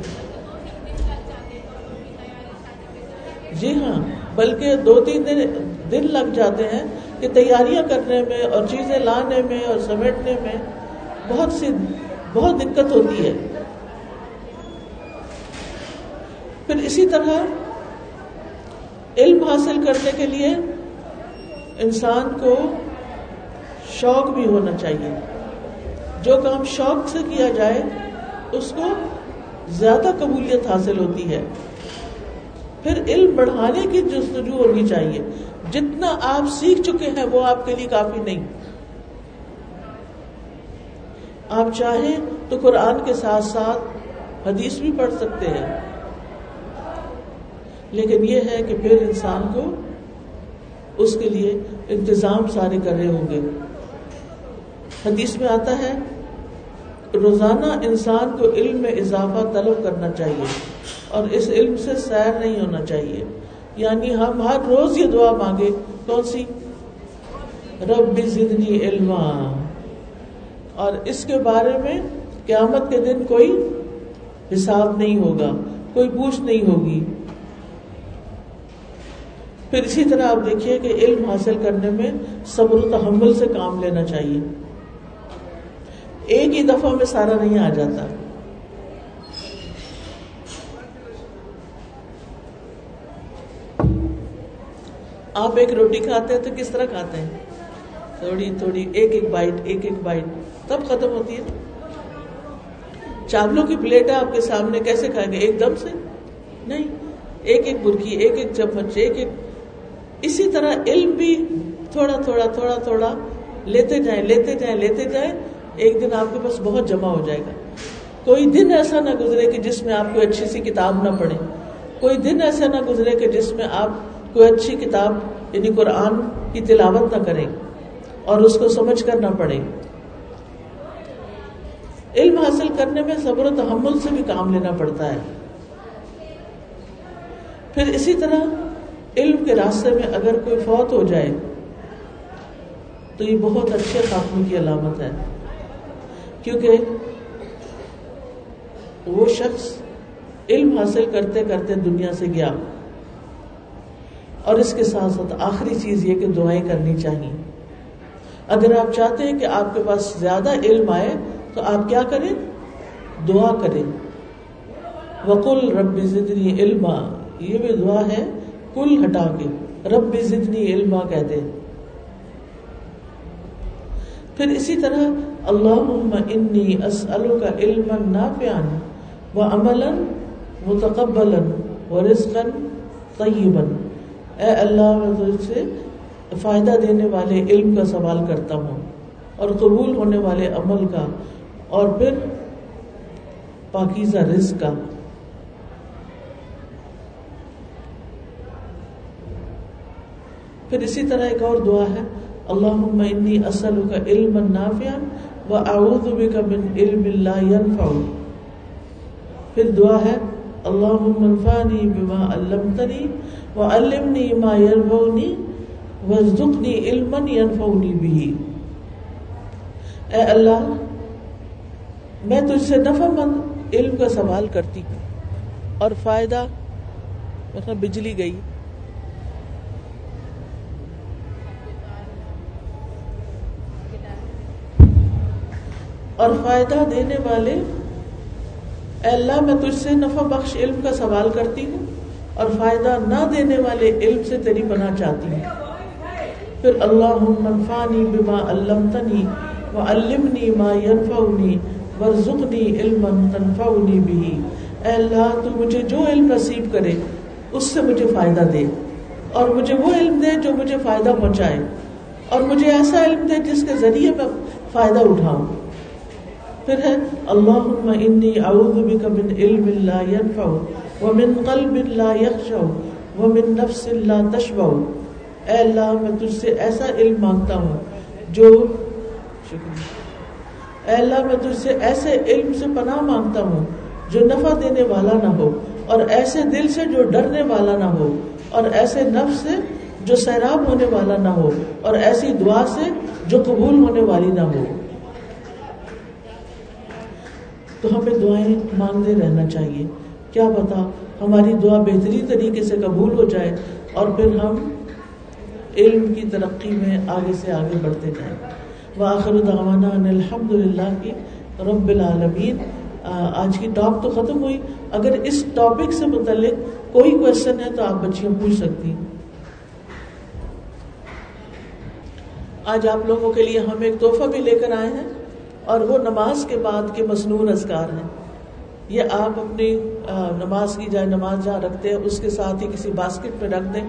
جی ہاں بلکہ دو تین دن دن لگ جاتے ہیں کہ تیاریاں کرنے میں اور چیزیں لانے میں اور سمیٹنے میں۔ بہت سی بہت دقت ہوتی ہے۔ پھر اسی طرح علم حاصل کرنے کے لیے انسان کو شوق بھی ہونا چاہیے۔ جو کام شوق سے کیا جائے، اس کو زیادہ قبولیت حاصل ہوتی ہے۔ پھر علم بڑھانے کی جستجو ہونی چاہیے۔ جتنا آپ سیکھ چکے ہیں، وہ آپ کے لیے کافی نہیں۔ آپ چاہیں تو قرآن کے ساتھ ساتھ حدیث بھی پڑھ سکتے ہیں۔ لیکن یہ ہے کہ پھر انسان کو اس کے لیے انتظام سارے کر رہے ہوں گے۔ حدیث میں آتا ہے، روزانہ انسان کو علم میں اضافہ طلب کرنا چاہیے اور اس علم سے سیر نہیں ہونا چاہیے۔ یعنی ہم ہر روز یہ دعا مانگے کون سی؟ رب زدنی علما۔ اور اس کے بارے میں قیامت کے دن کوئی حساب نہیں ہوگا، کوئی پوچھ نہیں ہوگی۔ پھر اسی طرح آپ دیکھیے کہ علم حاصل کرنے میں صبر و تحمل سے کام لینا چاہیے۔ ایک ہی دفعہ میں سارا نہیں آ جاتا۔ آپ ایک روٹی کھاتے ہیں تو کس طرح کھاتے ہیں؟ تھوڑی تھوڑی، ایک ایک بائٹ، ایک ایک بائٹ۔ تب ختم ہوتی ہے۔ چاولوں کی پلیٹ ہے آپ کے سامنے کیسے کھائیں گے؟ ایک دم سے؟ نہیں۔ ایک ایک برکی ایک ایک چمچ، ایک ایک۔ اسی طرح علم بھی تھوڑا تھوڑا تھوڑا تھوڑا لیتے جائیں لیتے جائیں لیتے جائیں، ایک دن آپ کے پاس بہت جمع ہو جائے گا۔ کوئی دن ایسا نہ گزرے کہ جس میں آپ کو اچھی سی کتاب نہ پڑھے کوئی دن ایسا نہ گزرے کہ جس میں آپ کوئی اچھی کتاب یعنی قرآن کی تلاوت نہ کریں اور اس کو سمجھ کر نہ پڑھے علم حاصل کرنے میں صبر و تحمل سے بھی کام لینا پڑتا ہے۔ پھر اسی طرح علم کے راستے میں اگر کوئی فوت ہو جائے، تو یہ بہت اچھے خاتمے کی علامت ہے۔ کیونکہ وہ شخص علم حاصل کرتے کرتے دنیا سے گیا۔ اور اس کے ساتھ ساتھ آخری چیز یہ کہ دعائیں کرنی چاہیے۔ اگر آپ چاہتے ہیں کہ آپ کے پاس زیادہ علم آئے تو آپ کیا کریں؟ دعا کریں۔ وقل رب زدنی علما۔ یہ بھی دعا ہے، کل ہٹا کے۔ رب زدنی علما کہتے پھر اسی طرح اللہ انی اسألک علما نافعا و عملا متقبلا و رزقا طیبا۔ اے اللہ، میں تجھ سے فائدہ دینے والے علم کا سوال کرتا ہوں اور قبول ہونے والے عمل کا اور پھر پاکیزہ رزق کا پھر اسی طرح ایک اور دعا ہے اللہ انی اصل کا علم نافع و اعوذ بک من علم لا ينفع پھر دعا ہے اللہ منفانی بما علمتنی وعلمنی ما ينفعنی وارزقنی علما ينفعنی به اے اللہ میں تجھ سے نفع مند علم کا سوال کرتی ہوں۔ اور فائدہ مطلب بجلی گئی۔ اور فائدہ دینے والے، اے اللہ، میں تجھ سے نفع بخش علم کا سوال کرتی ہوں اور فائدہ نہ دینے والے علم سے تیری بنا چاہتی ہوں۔ پھر اللہ منفانی بما علمتنی وعلمنی ما ينفعنی ورزقنی علما تنفعنی به۔ اے اللہ، تو مجھے جو علم نصیب کرے، اس سے مجھے فائدہ دے۔ اور مجھے وہ علم دے جو مجھے فائدہ پہنچائے۔ اور مجھے ایسا علم دے جس کے ذریعے میں فائدہ اٹھاؤں۔ پھر ہے، اللہم انی اعوذ بک من علم لا ينفع ومن قلب لا يخشع ومن نفس لا تشبع۔ اے اللہ، میں تجھ سے ایسا علم مانگتا ہوں جو شکریہ۔ اے اللہ، میں تجھ سے ایسے علم سے پناہ مانگتا ہوں جو نفع دینے والا نہ ہو، اور ایسے دل سے جو ڈرنے والا نہ ہو، اور ایسے نفس سے جو سیراب ہونے والا نہ ہو، اور ایسی دعا سے جو قبول ہونے والی نہ ہو۔ تو ہمیں دعائیں مانگتے رہنا چاہیے۔ کیا پتا ہماری دعا بہترین طریقے سے قبول ہو جائے اور پھر ہم علم کی ترقی میں آگے سے آگے بڑھتے جائیں۔ وآخر دعوانا ان الحمد للہ کی رب العالمین۔ آج کی ٹاپ تو ختم ہوئی۔ اگر اس ٹاپک سے متعلق کوئی کوشچن ہے تو آپ بچیاں پوچھ سکتی ہیں۔ آج آپ لوگوں کے لیے ہم ایک تحفہ بھی لے کر آئے ہیں اور وہ نماز کے بعد کے مصنون اذکار ہیں۔ یہ آپ اپنی نماز کی جائے نماز جہاں رکھتے ہیں، اس کے ساتھ ہی کسی باسکٹ میں رکھ دیں۔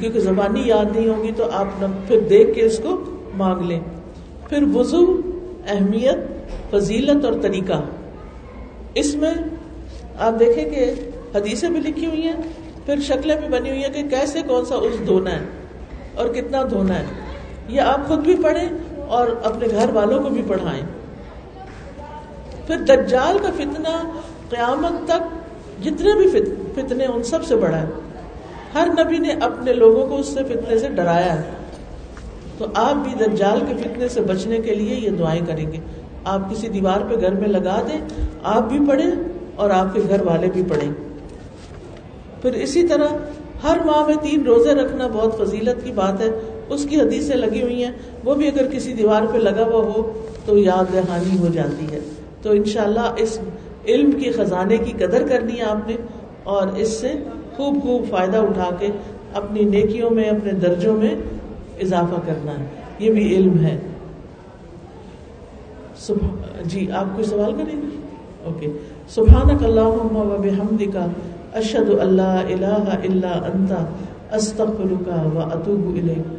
کیونکہ زبانی یاد نہیں ہوگی تو آپ پھر دیکھ کے اس کو مانگ لیں۔ پھر وضو، اہمیت، فضیلت اور طریقہ۔ اس میں آپ دیکھیں کہ حدیثیں بھی لکھی ہوئی ہیں، پھر شکلیں بھی بنی ہوئی ہیں کہ کیسے کون سا اس دھونا ہے اور کتنا دھونا ہے۔ یہ آپ خود بھی پڑھیں اور اپنے گھر والوں کو بھی پڑھائیں۔ پھر دجال کا فتنہ قیامت تک جتنے بھی فتنے، ان سب سے بڑا ہے۔ ہر نبی نے اپنے لوگوں کو اس سے فتنے سے ڈرایا ہے۔ تو آپ بھی دجال کے فتنے سے بچنے کے لیے یہ دعائیں کریں گے۔ آپ کسی دیوار پہ گھر میں لگا دیں، آپ بھی پڑھیں اور آپ کے گھر والے بھی پڑھیں۔ پھر اسی طرح ہر ماہ میں تین روزے رکھنا بہت فضیلت کی بات ہے۔ اس کی حدیثیں لگی ہوئی ہیں۔ وہ بھی اگر کسی دیوار پہ لگا ہوا ہو تو یاد دہانی ہو جاتی ہے۔ تو انشاءاللہ اس علم کی خزانے کی قدر کرنی ہے آپ نے اور اس سے خوب خوب فائدہ اٹھا کے اپنی نیکیوں میں، اپنے درجوں میں اضافہ کرنا ہے۔ یہ بھی علم ہے۔ جی آپ کوئی سوال کریں گے؟ اوکے۔ سبحانک اللہم و بحمدک، اشہد اللہ الہ الا انت، استغفرک و اتوب الیک۔